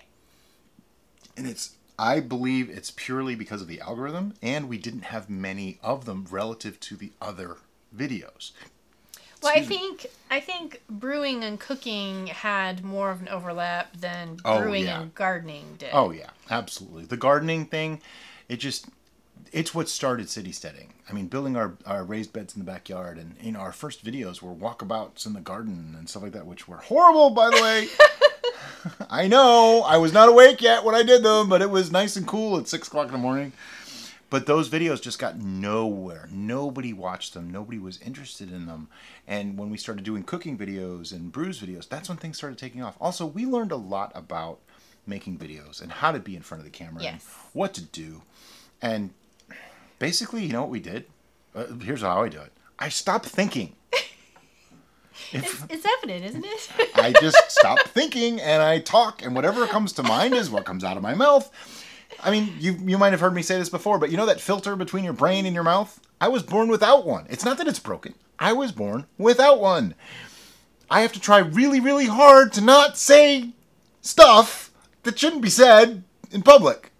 [SPEAKER 1] And it's I believe it's purely because of the algorithm and we didn't have many of them relative to the other videos.
[SPEAKER 2] Well, I
[SPEAKER 1] me.
[SPEAKER 2] think I think brewing and cooking had more of an overlap than
[SPEAKER 1] Oh,
[SPEAKER 2] brewing
[SPEAKER 1] yeah.
[SPEAKER 2] and gardening did.
[SPEAKER 1] Oh yeah, absolutely. The gardening thing, it just it's what started city steading. I mean, building our, our raised beds in the backyard, and you know, our first videos were walkabouts in the garden and stuff like that, which were horrible, by the way. I know I was not awake yet when I did them, but it was nice and cool at six o'clock in the morning. But those videos just got nowhere. Nobody watched them. Nobody was interested in them. And when we started doing cooking videos and brews videos, that's when things started taking off. Also, we learned a lot about making videos and how to be in front of the camera and what to do. And basically, you know what we did? Uh, here's how I do it. I stopped thinking.
[SPEAKER 2] It's, it's evident, isn't it?
[SPEAKER 1] I just stop thinking and I talk, and whatever comes to mind is what comes out of my mouth. I mean, you you might have heard me say this before, but you know that filter between your brain and your mouth? I was born without one. It's not that it's broken. I was born without one. I have to try really, really hard to not say stuff that shouldn't be said in public.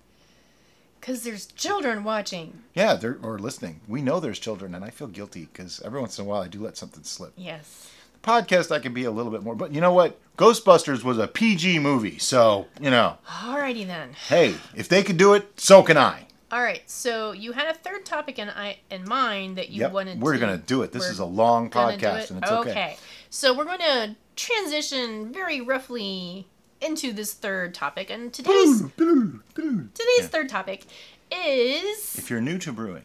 [SPEAKER 2] Because there's children watching.
[SPEAKER 1] Yeah, they're or listening. We know there's children, and I feel guilty because every once in a while I do let something slip.
[SPEAKER 2] Yes.
[SPEAKER 1] The podcast I can be a little bit more, but you know what? Ghostbusters was a PG movie, so you know.
[SPEAKER 2] Alrighty then.
[SPEAKER 1] hey, if they could do it, so can I.
[SPEAKER 2] All right. So you had a third topic in I in mind that you
[SPEAKER 1] Yep,
[SPEAKER 2] wanted.
[SPEAKER 1] we're
[SPEAKER 2] to,
[SPEAKER 1] gonna do it. This is a long podcast,
[SPEAKER 2] it?
[SPEAKER 1] and it's okay.
[SPEAKER 2] So we're going to transition very roughly into this third topic, and today's today's third topic is
[SPEAKER 1] If you're new to brewing,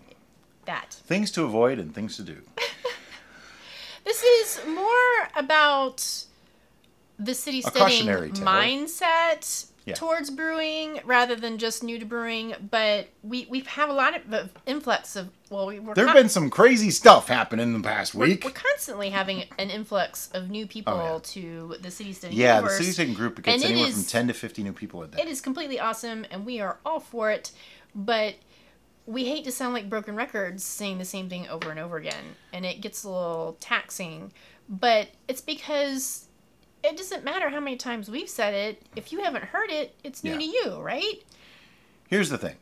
[SPEAKER 2] that.
[SPEAKER 1] things to avoid and things to do.
[SPEAKER 2] This is more about the city steading
[SPEAKER 1] cautionary tale.
[SPEAKER 2] mindset
[SPEAKER 1] Yeah.
[SPEAKER 2] towards brewing rather than just new to brewing. But we we have a lot of influx of well, we, we're
[SPEAKER 1] There have
[SPEAKER 2] con-
[SPEAKER 1] been some crazy stuff happening in the past
[SPEAKER 2] we're,
[SPEAKER 1] week.
[SPEAKER 2] we're constantly having an influx of new oh, people
[SPEAKER 1] Oh, yeah.
[SPEAKER 2] to the city steading
[SPEAKER 1] Yeah, the
[SPEAKER 2] universe.
[SPEAKER 1] City Steading group gets
[SPEAKER 2] And
[SPEAKER 1] anywhere from 10 to 50 new people a day.
[SPEAKER 2] It is completely awesome, and we are all for it. But we hate to sound like broken records saying the same thing over and over again, and it gets a little taxing. But it's because it doesn't matter how many times we've said it. If you haven't heard it, it's new
[SPEAKER 1] Yeah.
[SPEAKER 2] to you, right?
[SPEAKER 1] Here's the thing.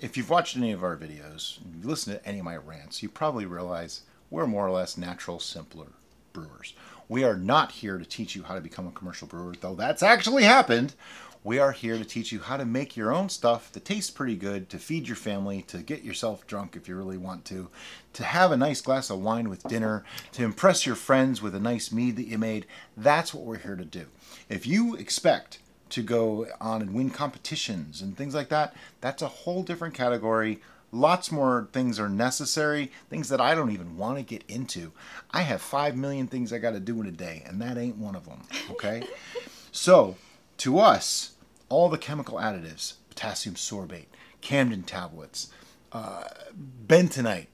[SPEAKER 1] If you've watched any of our videos, you listen to any of my rants, you probably realize we're more or less natural, simpler brewers. We are not here to teach you how to become a commercial brewer, though that's actually happened. We are here to teach you how to make your own stuff that tastes pretty good, to feed your family, to get yourself drunk if you really want to, to have a nice glass of wine with dinner, to impress your friends with a nice mead that you made. That's what we're here to do. If you expect to go on and win competitions and things like that, that's a whole different category. Lots more things are necessary, things that I don't even want to get into. I have 5 million things I got to do in a day, and that ain't one of them, okay? so, to us, all the chemical additives, potassium sorbate, Campden tablets, uh, bentonite.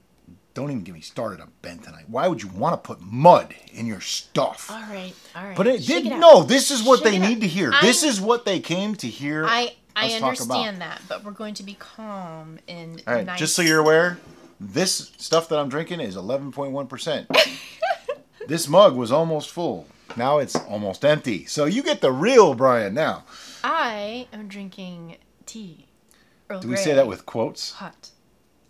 [SPEAKER 1] Don't even get me started on bentonite. Why would you want to put mud in your stuff?
[SPEAKER 2] All right, all right.
[SPEAKER 1] But it
[SPEAKER 2] Shake
[SPEAKER 1] did
[SPEAKER 2] out.
[SPEAKER 1] no. This is what
[SPEAKER 2] Shake
[SPEAKER 1] they
[SPEAKER 2] it up.
[SPEAKER 1] need to hear.
[SPEAKER 2] I-
[SPEAKER 1] this is what they came to hear.
[SPEAKER 2] I I understand
[SPEAKER 1] about.
[SPEAKER 2] that, but we're going to be calm and
[SPEAKER 1] All right,
[SPEAKER 2] nice.
[SPEAKER 1] just so you're aware, this stuff that I'm drinking is 11.1 percent. this mug was almost full. Now it's almost empty. So you get the real Brian now.
[SPEAKER 2] I am drinking tea. Earl
[SPEAKER 1] Do we
[SPEAKER 2] Grey.
[SPEAKER 1] say that with quotes?
[SPEAKER 2] hot?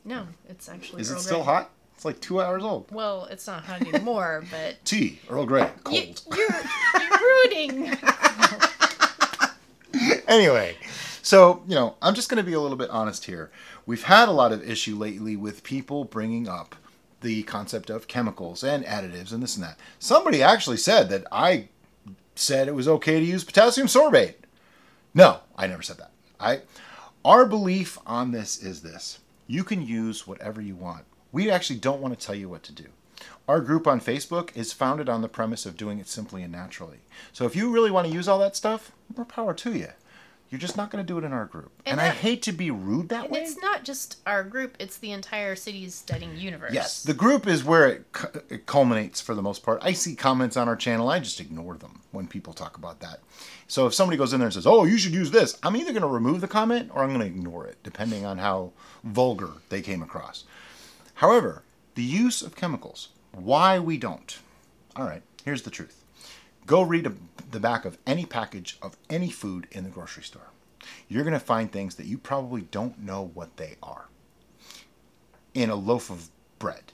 [SPEAKER 2] No, it's actually.
[SPEAKER 1] Is it
[SPEAKER 2] Earl
[SPEAKER 1] still
[SPEAKER 2] Grey.
[SPEAKER 1] hot? It's like two hours old.
[SPEAKER 2] Well, it's not hot anymore, but
[SPEAKER 1] Tea, Earl Grey, cold.
[SPEAKER 2] you're, you're ruining.
[SPEAKER 1] anyway, so you know, I'm just going to be a little bit honest here. We've had a lot of issue lately with people bringing up the concept of chemicals and additives and this and that. Somebody actually said that I said it was okay to use potassium sorbate. No, I never said that. I our belief on this is this. You can use whatever you want. We actually don't want to tell you what to do. Our group on Facebook is founded on the premise of doing it simply and naturally. So if you really want to use all that stuff, more power to you. You're just not going to do it in our group. And,
[SPEAKER 2] And
[SPEAKER 1] I hate to be rude that way.
[SPEAKER 2] it's not just our group; it's the entire city's steading universe.
[SPEAKER 1] Yes, the group is where it, cu- it culminates for the most part. I see comments on our channel, I just ignore them when people talk about that. So if somebody goes in there and says, "Oh, you should use this," I'm either going to remove the comment or I'm going to ignore it, depending on how vulgar they came across. However, the use of chemicals, why we don't. All right, here's the truth. Go read a, the back of any package of any food in the grocery store. You're going to find things that you probably don't know what they are in a loaf of bread,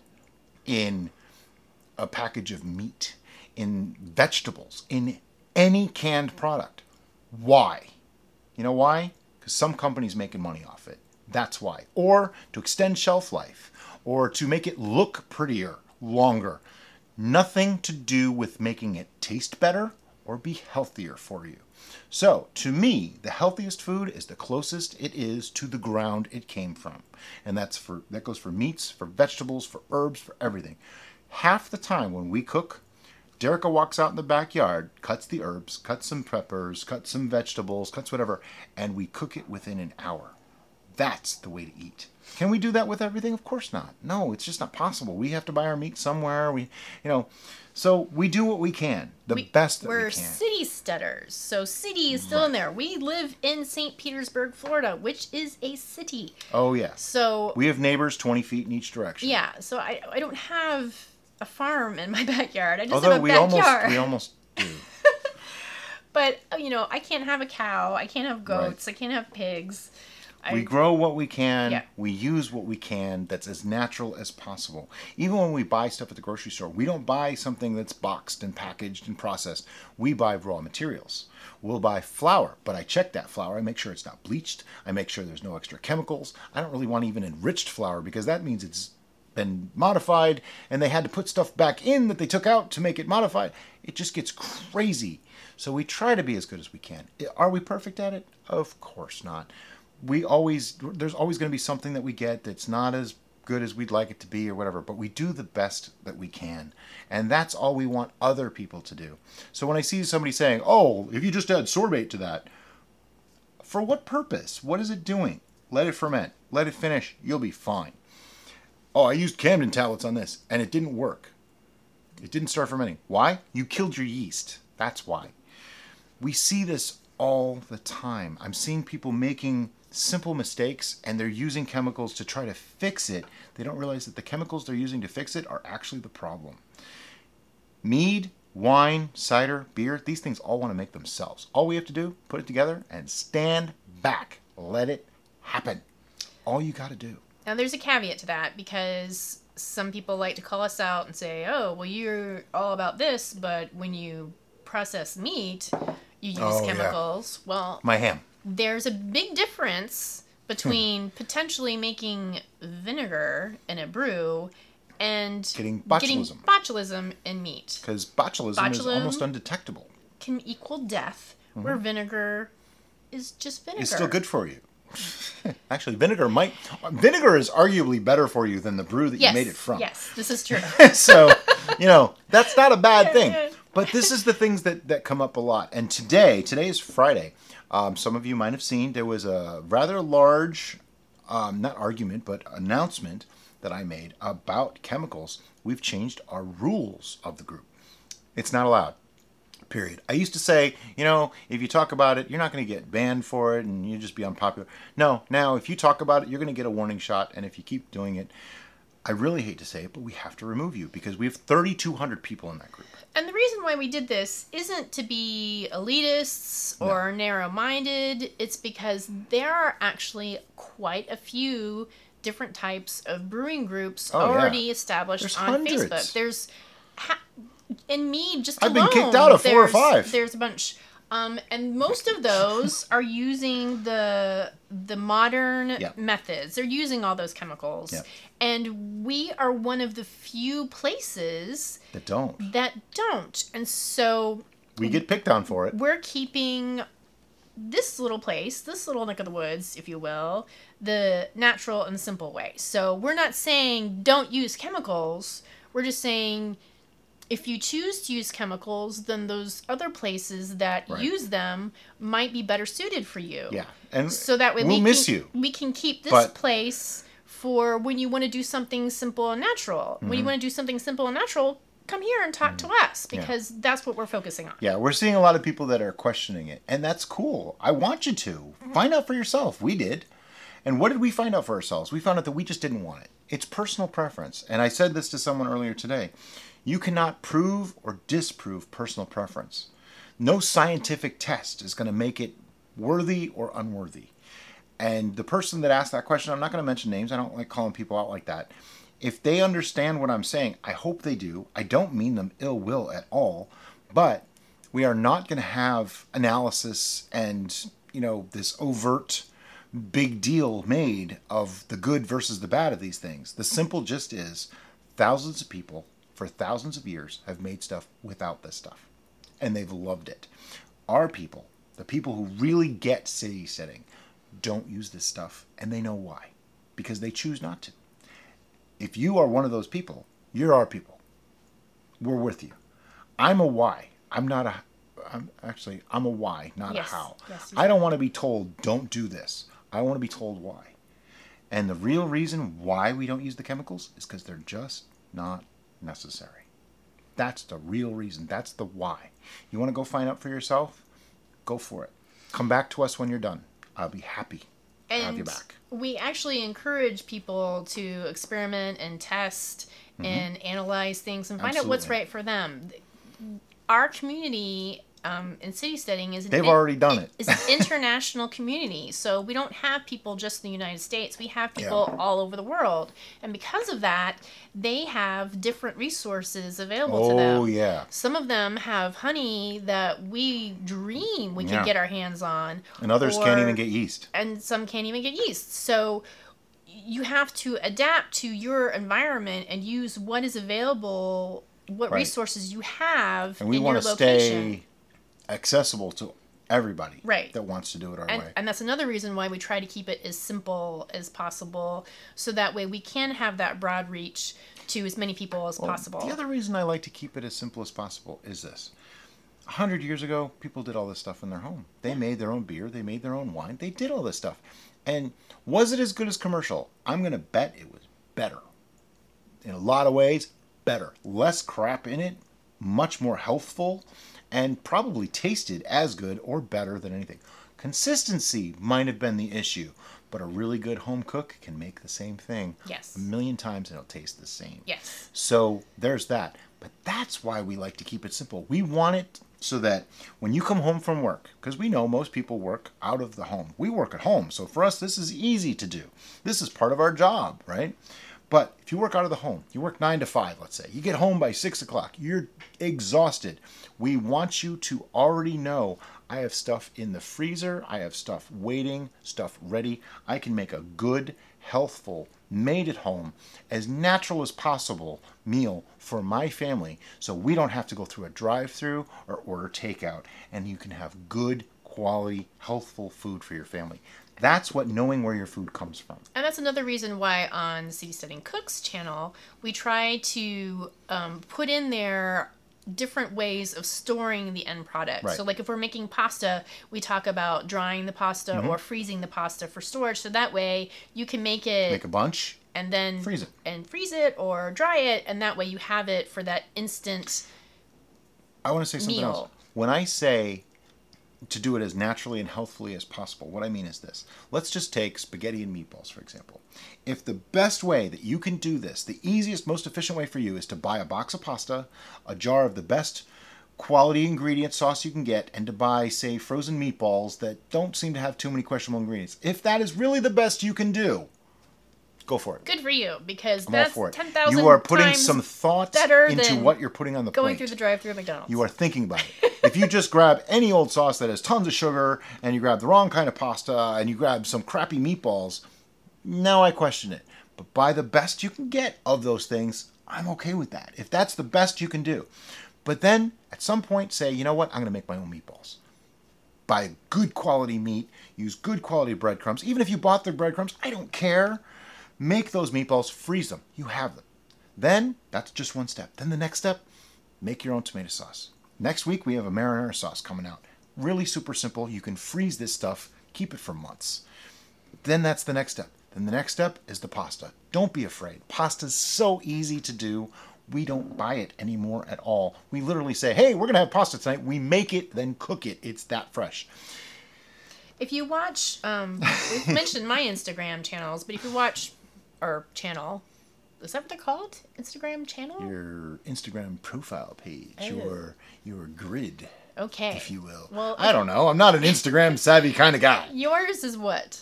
[SPEAKER 1] in a package of meat, in vegetables, in any canned product. Why? You know why? Because some company's making money off it. That's why. Or to extend shelf life, or to make it look prettier, longer. Nothing to do with making it taste better or be healthier for you. So, to me, the healthiest food is the closest it is to the ground it came from. And that's for that goes for meats, for vegetables, for herbs, for everything. Half the time when we cook, Derica walks out in the backyard, cuts the herbs, cuts some peppers, cuts some vegetables, cuts whatever, and we cook it within an hour. That's the way to eat. Can we do that with everything? Of course not. No, it's just not possible. We have to buy our meat somewhere. We, you know, so we do what we can, the
[SPEAKER 2] We-
[SPEAKER 1] best that
[SPEAKER 2] we're
[SPEAKER 1] we can.
[SPEAKER 2] city steaders, so city is still in there. We live in St. Petersburg, Florida, which is a city.
[SPEAKER 1] Oh yes,
[SPEAKER 2] So
[SPEAKER 1] we have neighbors twenty feet in each direction.
[SPEAKER 2] yeah, so I I don't have a farm in my backyard. I just
[SPEAKER 1] Although
[SPEAKER 2] have a
[SPEAKER 1] we
[SPEAKER 2] backyard.
[SPEAKER 1] almost we almost do.
[SPEAKER 2] But uh, you know, I can't have a cow. I can't have goats. I can't have pigs. I,
[SPEAKER 1] we grow what we can.
[SPEAKER 2] Yeah.
[SPEAKER 1] We use what we can. That's as natural as possible. Even when we buy stuff at the grocery store, we don't buy something that's boxed and packaged and processed. We buy raw materials. We'll buy flour, but I check that flour. I make sure it's not bleached. I make sure there's no extra chemicals. I don't really want even enriched flour because that means it's been modified and they had to put stuff back in that they took out to make it modified. It just gets crazy. So we try to be as good as we can. Are we perfect at it? Of course not. We always there's always going to be something that we get that's not as good as we'd like it to be or whatever, but we do the best that we can. And that's all we want other people to do. So when I see somebody saying, "Oh, if you just add sorbate to that," for what purpose? What is it doing? Let it ferment. Let it finish. You'll be fine. Oh, I used Campden tablets on this and it didn't work. It didn't start fermenting. Why? You killed your yeast. That's why. We see this all the time. I'm seeing people making simple mistakes and they're using chemicals to try to fix it. They don't realize that the chemicals they're using to fix it are actually the problem. Mead, wine, cider, beer, these things all want to make themselves. All we have to do, put it together and stand back. Let it happen. All you got to do.
[SPEAKER 2] Now, there's a caveat to that because some people like to call us out and say, oh, well, you're all about this, but when you process meat, you use
[SPEAKER 1] Oh, yeah.
[SPEAKER 2] chemicals. Well,
[SPEAKER 1] My ham.
[SPEAKER 2] There's a big difference between potentially making vinegar in a brew and
[SPEAKER 1] Getting botulism.
[SPEAKER 2] botulism in meat
[SPEAKER 1] Because botulism, is almost undetectable.
[SPEAKER 2] can equal death, where vinegar is just vinegar.
[SPEAKER 1] Mm-hmm. It's still good for you. Actually, vinegar might. Vinegar is arguably better for you than the brew that
[SPEAKER 2] Yes,
[SPEAKER 1] you made it from.
[SPEAKER 2] yes, this is true.
[SPEAKER 1] so, you know, that's not a bad thing. But this is the things that, that come up a lot. And today, today is Friday. Um, some of you might have seen there was a rather large, um, not argument, but announcement that I made about chemicals. We've changed our rules of the group. It's not allowed. Period. I used to say, you know, if you talk about it, you're not going to get banned for it and you just be unpopular. No, now if you talk about it, you're going to get a warning shot. And if you keep doing it, I really hate to say it, but we have to remove you because we have 3,200 people in that group.
[SPEAKER 2] And the reason why we did this isn't to be elitists or narrow minded. It's because there are actually quite a few different types of brewing groups
[SPEAKER 1] Oh, yeah.
[SPEAKER 2] already established
[SPEAKER 1] There's
[SPEAKER 2] on
[SPEAKER 1] hundreds.
[SPEAKER 2] Facebook. There's ha- in me just
[SPEAKER 1] I've been kicked out of four or five.
[SPEAKER 2] There's a bunch. Um, and most of those are using the the modern
[SPEAKER 1] Yep.
[SPEAKER 2] methods. They're using all those chemicals,
[SPEAKER 1] Yep.
[SPEAKER 2] and we are one of the few places
[SPEAKER 1] That don't.
[SPEAKER 2] that don't. And so
[SPEAKER 1] We get picked on for it.
[SPEAKER 2] we're keeping this little place, this little neck of the woods, if you will, the natural and simple way. So we're not saying don't use chemicals. We're just saying if you choose to use chemicals, then those other places that
[SPEAKER 1] Right.
[SPEAKER 2] use them might be better suited for you.
[SPEAKER 1] Yeah. And
[SPEAKER 2] So that way
[SPEAKER 1] we'll
[SPEAKER 2] we
[SPEAKER 1] miss
[SPEAKER 2] can,
[SPEAKER 1] you.
[SPEAKER 2] We can keep this
[SPEAKER 1] But-
[SPEAKER 2] place for when you want to do something simple and natural. When
[SPEAKER 1] Mm-hmm.
[SPEAKER 2] you want to do something simple and natural, come here and talk to us because that's what we're focusing on.
[SPEAKER 1] Yeah, we're seeing a lot of people that are questioning it, and that's cool. I want you to find out for yourself. We did. And what did we find out for ourselves? We found out that we just didn't want it. It's personal preference. And I said this to someone earlier today. You cannot prove or disprove personal preference. No scientific test is going to make it worthy or unworthy. And the person that asked that question, I'm not going to mention names. I don't like calling people out like that. If they understand what I'm saying, I hope they do. I don't mean them ill will at all, but we are not going to have analysis and, you know, this overt big deal made of the good versus the bad of these things. The simple gist is thousands of people for thousands of years have made stuff without this stuff and they've loved it. Our people, the people who really get city steading, don't use this stuff and they know why because they choose not to. If you are one of those people, you're our people. We're with you. I'm a why. I'm not a I'm actually I'm a why, not
[SPEAKER 2] Yes.
[SPEAKER 1] a how.
[SPEAKER 2] Yes,
[SPEAKER 1] I don't want to be told don't do this. I want to be told why. And the real reason why we don't use the chemicals is because they're just not necessary. That's the real reason. That's the why. You want to go find out for yourself? Go for it. Come back to us when you're done. I'll be happy to have you back.
[SPEAKER 2] we actually encourage people to experiment and test and analyze things and find out what's
[SPEAKER 1] Mm-hmm.
[SPEAKER 2] Right for them. Our community um, in city steading is
[SPEAKER 1] They've already done it. it.
[SPEAKER 2] Is an international community, so we don't have people just in the United States. We have people all over the world, and because of that, they have different resources available to them.
[SPEAKER 1] Oh yeah.
[SPEAKER 2] Some of them have honey that we dream we
[SPEAKER 1] Yeah.
[SPEAKER 2] can get our hands on,
[SPEAKER 1] And others can't even get yeast.
[SPEAKER 2] and some can't even get yeast. So you have to adapt to your environment and use what is available, what
[SPEAKER 1] Right.
[SPEAKER 2] resources you have
[SPEAKER 1] And we
[SPEAKER 2] in
[SPEAKER 1] want
[SPEAKER 2] your
[SPEAKER 1] to
[SPEAKER 2] location.
[SPEAKER 1] stay accessible to everybody
[SPEAKER 2] Right.
[SPEAKER 1] that wants to do it our
[SPEAKER 2] and,
[SPEAKER 1] way.
[SPEAKER 2] and that's another reason why we try to keep it as simple as possible so that way we can have that broad reach to as many people as possible
[SPEAKER 1] The other reason I like to keep it as simple as possible is this. A hundred years ago, people did all this stuff in their home. They made their own beer, they made their own wine, they did all this stuff. And was it as good as commercial? I'm gonna bet it was better. In a lot of ways, better. Less crap in it, much more healthful, and probably tasted as good or better than anything. Consistency might have been the issue, but a really good home cook can make the same thing
[SPEAKER 2] Yes.
[SPEAKER 1] a million times and it'll taste the same.
[SPEAKER 2] yes
[SPEAKER 1] So there's that. But that's why we like to keep it simple. We want it so that when you come home from work, because we know most people work out of the home, we work at home. So for us, this is easy to do. This is part of our job, right? But if you work out of the home, you work nine to five, let's say, you get home by six o'clock, you're exhausted. We want you to already know I have stuff in the freezer, I have stuff waiting, stuff ready. I can make a good, healthful, made at home, as natural as possible meal for my family so we don't have to go through a drive through or order takeout and you can have good, quality, healthful food for your family. That's what knowing where your food comes from.
[SPEAKER 2] And that's another reason why on the City Steading Cooks channel, we try to um, put in there different ways of storing the end product.
[SPEAKER 1] Right.
[SPEAKER 2] So, like if we're making pasta, we talk about drying the pasta
[SPEAKER 1] Mm-hmm.
[SPEAKER 2] or freezing the pasta for storage. So that way you can make it
[SPEAKER 1] Make a bunch,
[SPEAKER 2] and then
[SPEAKER 1] freeze it.
[SPEAKER 2] and freeze it or dry it, and that way you have it for that instant.
[SPEAKER 1] I want to say something
[SPEAKER 2] Meal.
[SPEAKER 1] else. When I say to do it as naturally and healthfully as possible, what I mean is this. Let's just take spaghetti and meatballs, for example. If the best way that you can do this, the easiest, most efficient way for you is to buy a box of pasta, a jar of the best quality ingredient sauce you can get, and to buy, say, frozen meatballs that don't seem to have too many questionable ingredients. If that is really the best you can do, go for it.
[SPEAKER 2] Good for you because
[SPEAKER 1] I'm
[SPEAKER 2] that's ten thousand.
[SPEAKER 1] You are putting some thought
[SPEAKER 2] better
[SPEAKER 1] into what you're putting on the plate
[SPEAKER 2] going
[SPEAKER 1] plate.
[SPEAKER 2] through the drive-through at McDonald's.
[SPEAKER 1] You are thinking about it. if you just grab any old sauce that has tons of sugar and you grab the wrong kind of pasta and you grab some crappy meatballs, now I question it. But buy the best you can get of those things, I'm okay with that. If that's the best you can do. But then at some point say, you know what, I'm going to make my own meatballs. Buy good quality meat, use good quality breadcrumbs. Even if you bought the breadcrumbs, I don't care. Make those meatballs, freeze them. You have them. Then that's just one step. Then the next step, make your own tomato sauce. Next week we have a marinara sauce coming out. Really super simple. You can freeze this stuff, keep it for months. Then that's the next step. Then the next step is the pasta. Don't be afraid. Pasta's so easy to do. We don't buy it anymore at all. We literally say, "Hey, we're going to have pasta tonight." We make it, then cook it. It's that fresh.
[SPEAKER 2] If you watch, um, we've mentioned my Instagram channels, but if you watch our channel, is that what they're called? Instagram channel?
[SPEAKER 1] Your Instagram profile page,
[SPEAKER 2] Oh.
[SPEAKER 1] your your grid,
[SPEAKER 2] okay.
[SPEAKER 1] if you will.
[SPEAKER 2] Well,
[SPEAKER 1] I don't know. I'm not an Instagram savvy kind of guy.
[SPEAKER 2] Yours is what?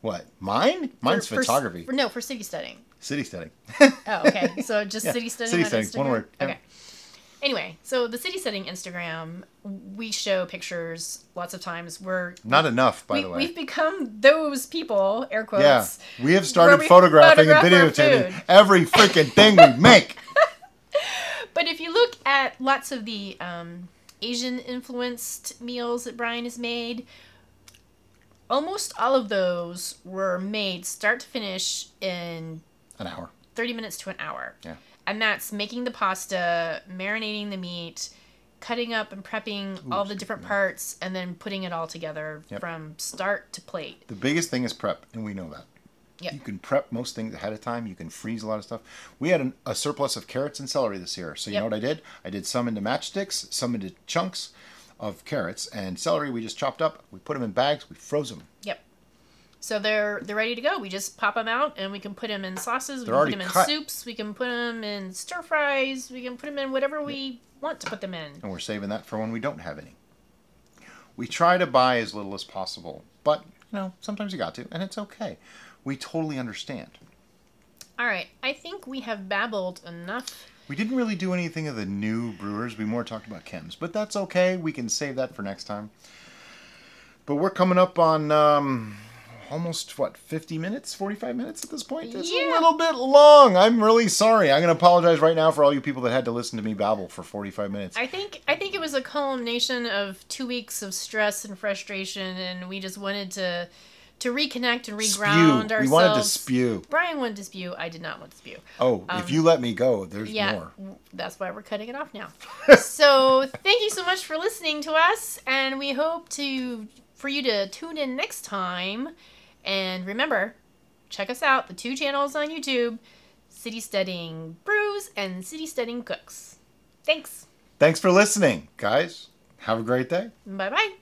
[SPEAKER 1] What? Mine? Mine's
[SPEAKER 2] For-
[SPEAKER 1] photography.
[SPEAKER 2] for- no, for city steading.
[SPEAKER 1] City steading.
[SPEAKER 2] Oh, okay. So just
[SPEAKER 1] Yeah,
[SPEAKER 2] city steading.
[SPEAKER 1] city
[SPEAKER 2] on
[SPEAKER 1] steading, one word.
[SPEAKER 2] Okay. Anyway, so the city steading Instagram, we show pictures lots of times. We're
[SPEAKER 1] Not enough, by
[SPEAKER 2] we,
[SPEAKER 1] the way.
[SPEAKER 2] we've become those people, air quotes.
[SPEAKER 1] Yeah, we have started
[SPEAKER 2] we
[SPEAKER 1] photographing and videotaping every freaking thing we make.
[SPEAKER 2] But if you look at lots of the um, Asian influenced meals that Brian has made, almost all of those were made start to finish in
[SPEAKER 1] An hour.
[SPEAKER 2] 30 minutes to an hour.
[SPEAKER 1] Yeah.
[SPEAKER 2] And that's making the pasta, marinating the meat, cutting up and prepping all the different parts, and then putting it all together
[SPEAKER 1] Yep.
[SPEAKER 2] from start to plate.
[SPEAKER 1] The biggest thing is prep, and we know that.
[SPEAKER 2] Yep.
[SPEAKER 1] You can prep most things ahead of time. You can freeze a lot of stuff. We had an, a surplus of carrots and celery this year. So you
[SPEAKER 2] Yep.
[SPEAKER 1] know what I did? I did some into matchsticks, some into chunks of carrots and celery. We just chopped up. We put them in bags. We froze them.
[SPEAKER 2] Yep. So they're they're ready to go. We just pop them out, and we can put them in sauces. We
[SPEAKER 1] They're
[SPEAKER 2] can put them in
[SPEAKER 1] cut.
[SPEAKER 2] soups. We can put them in stir fries. We can put them in whatever we want to put them in.
[SPEAKER 1] and we're saving that for when we don't have any. We try to buy as little as possible, but you know sometimes you got to, and it's okay. We totally understand.
[SPEAKER 2] All right, I think we have babbled enough.
[SPEAKER 1] We didn't really do anything of the new brewers. We more talked about chems, but that's okay. We can save that for next time. But we're coming up on um, almost what 50 minutes 45 minutes at this point it's a little bit long i'm really sorry i'm going to apologize right now for all you people that had to listen to me babble for 45 minutes
[SPEAKER 2] I think I think it was a culmination of two weeks of stress and frustration, and we just wanted to to reconnect and
[SPEAKER 1] spew
[SPEAKER 2] reground ourselves.
[SPEAKER 1] we wanted to spew
[SPEAKER 2] Brian wanted to spew. I did not want to spew.
[SPEAKER 1] oh if you let me go there's
[SPEAKER 2] Um, Yeah,
[SPEAKER 1] more
[SPEAKER 2] that's why we're cutting it off now. so thank you so much for listening to us, and we hope to for you to tune in next time. And remember, check us out the two channels on YouTube: City Steading Brews and City Steading Cooks. Thanks.
[SPEAKER 1] thanks for listening guys have a great day
[SPEAKER 2] Bye bye.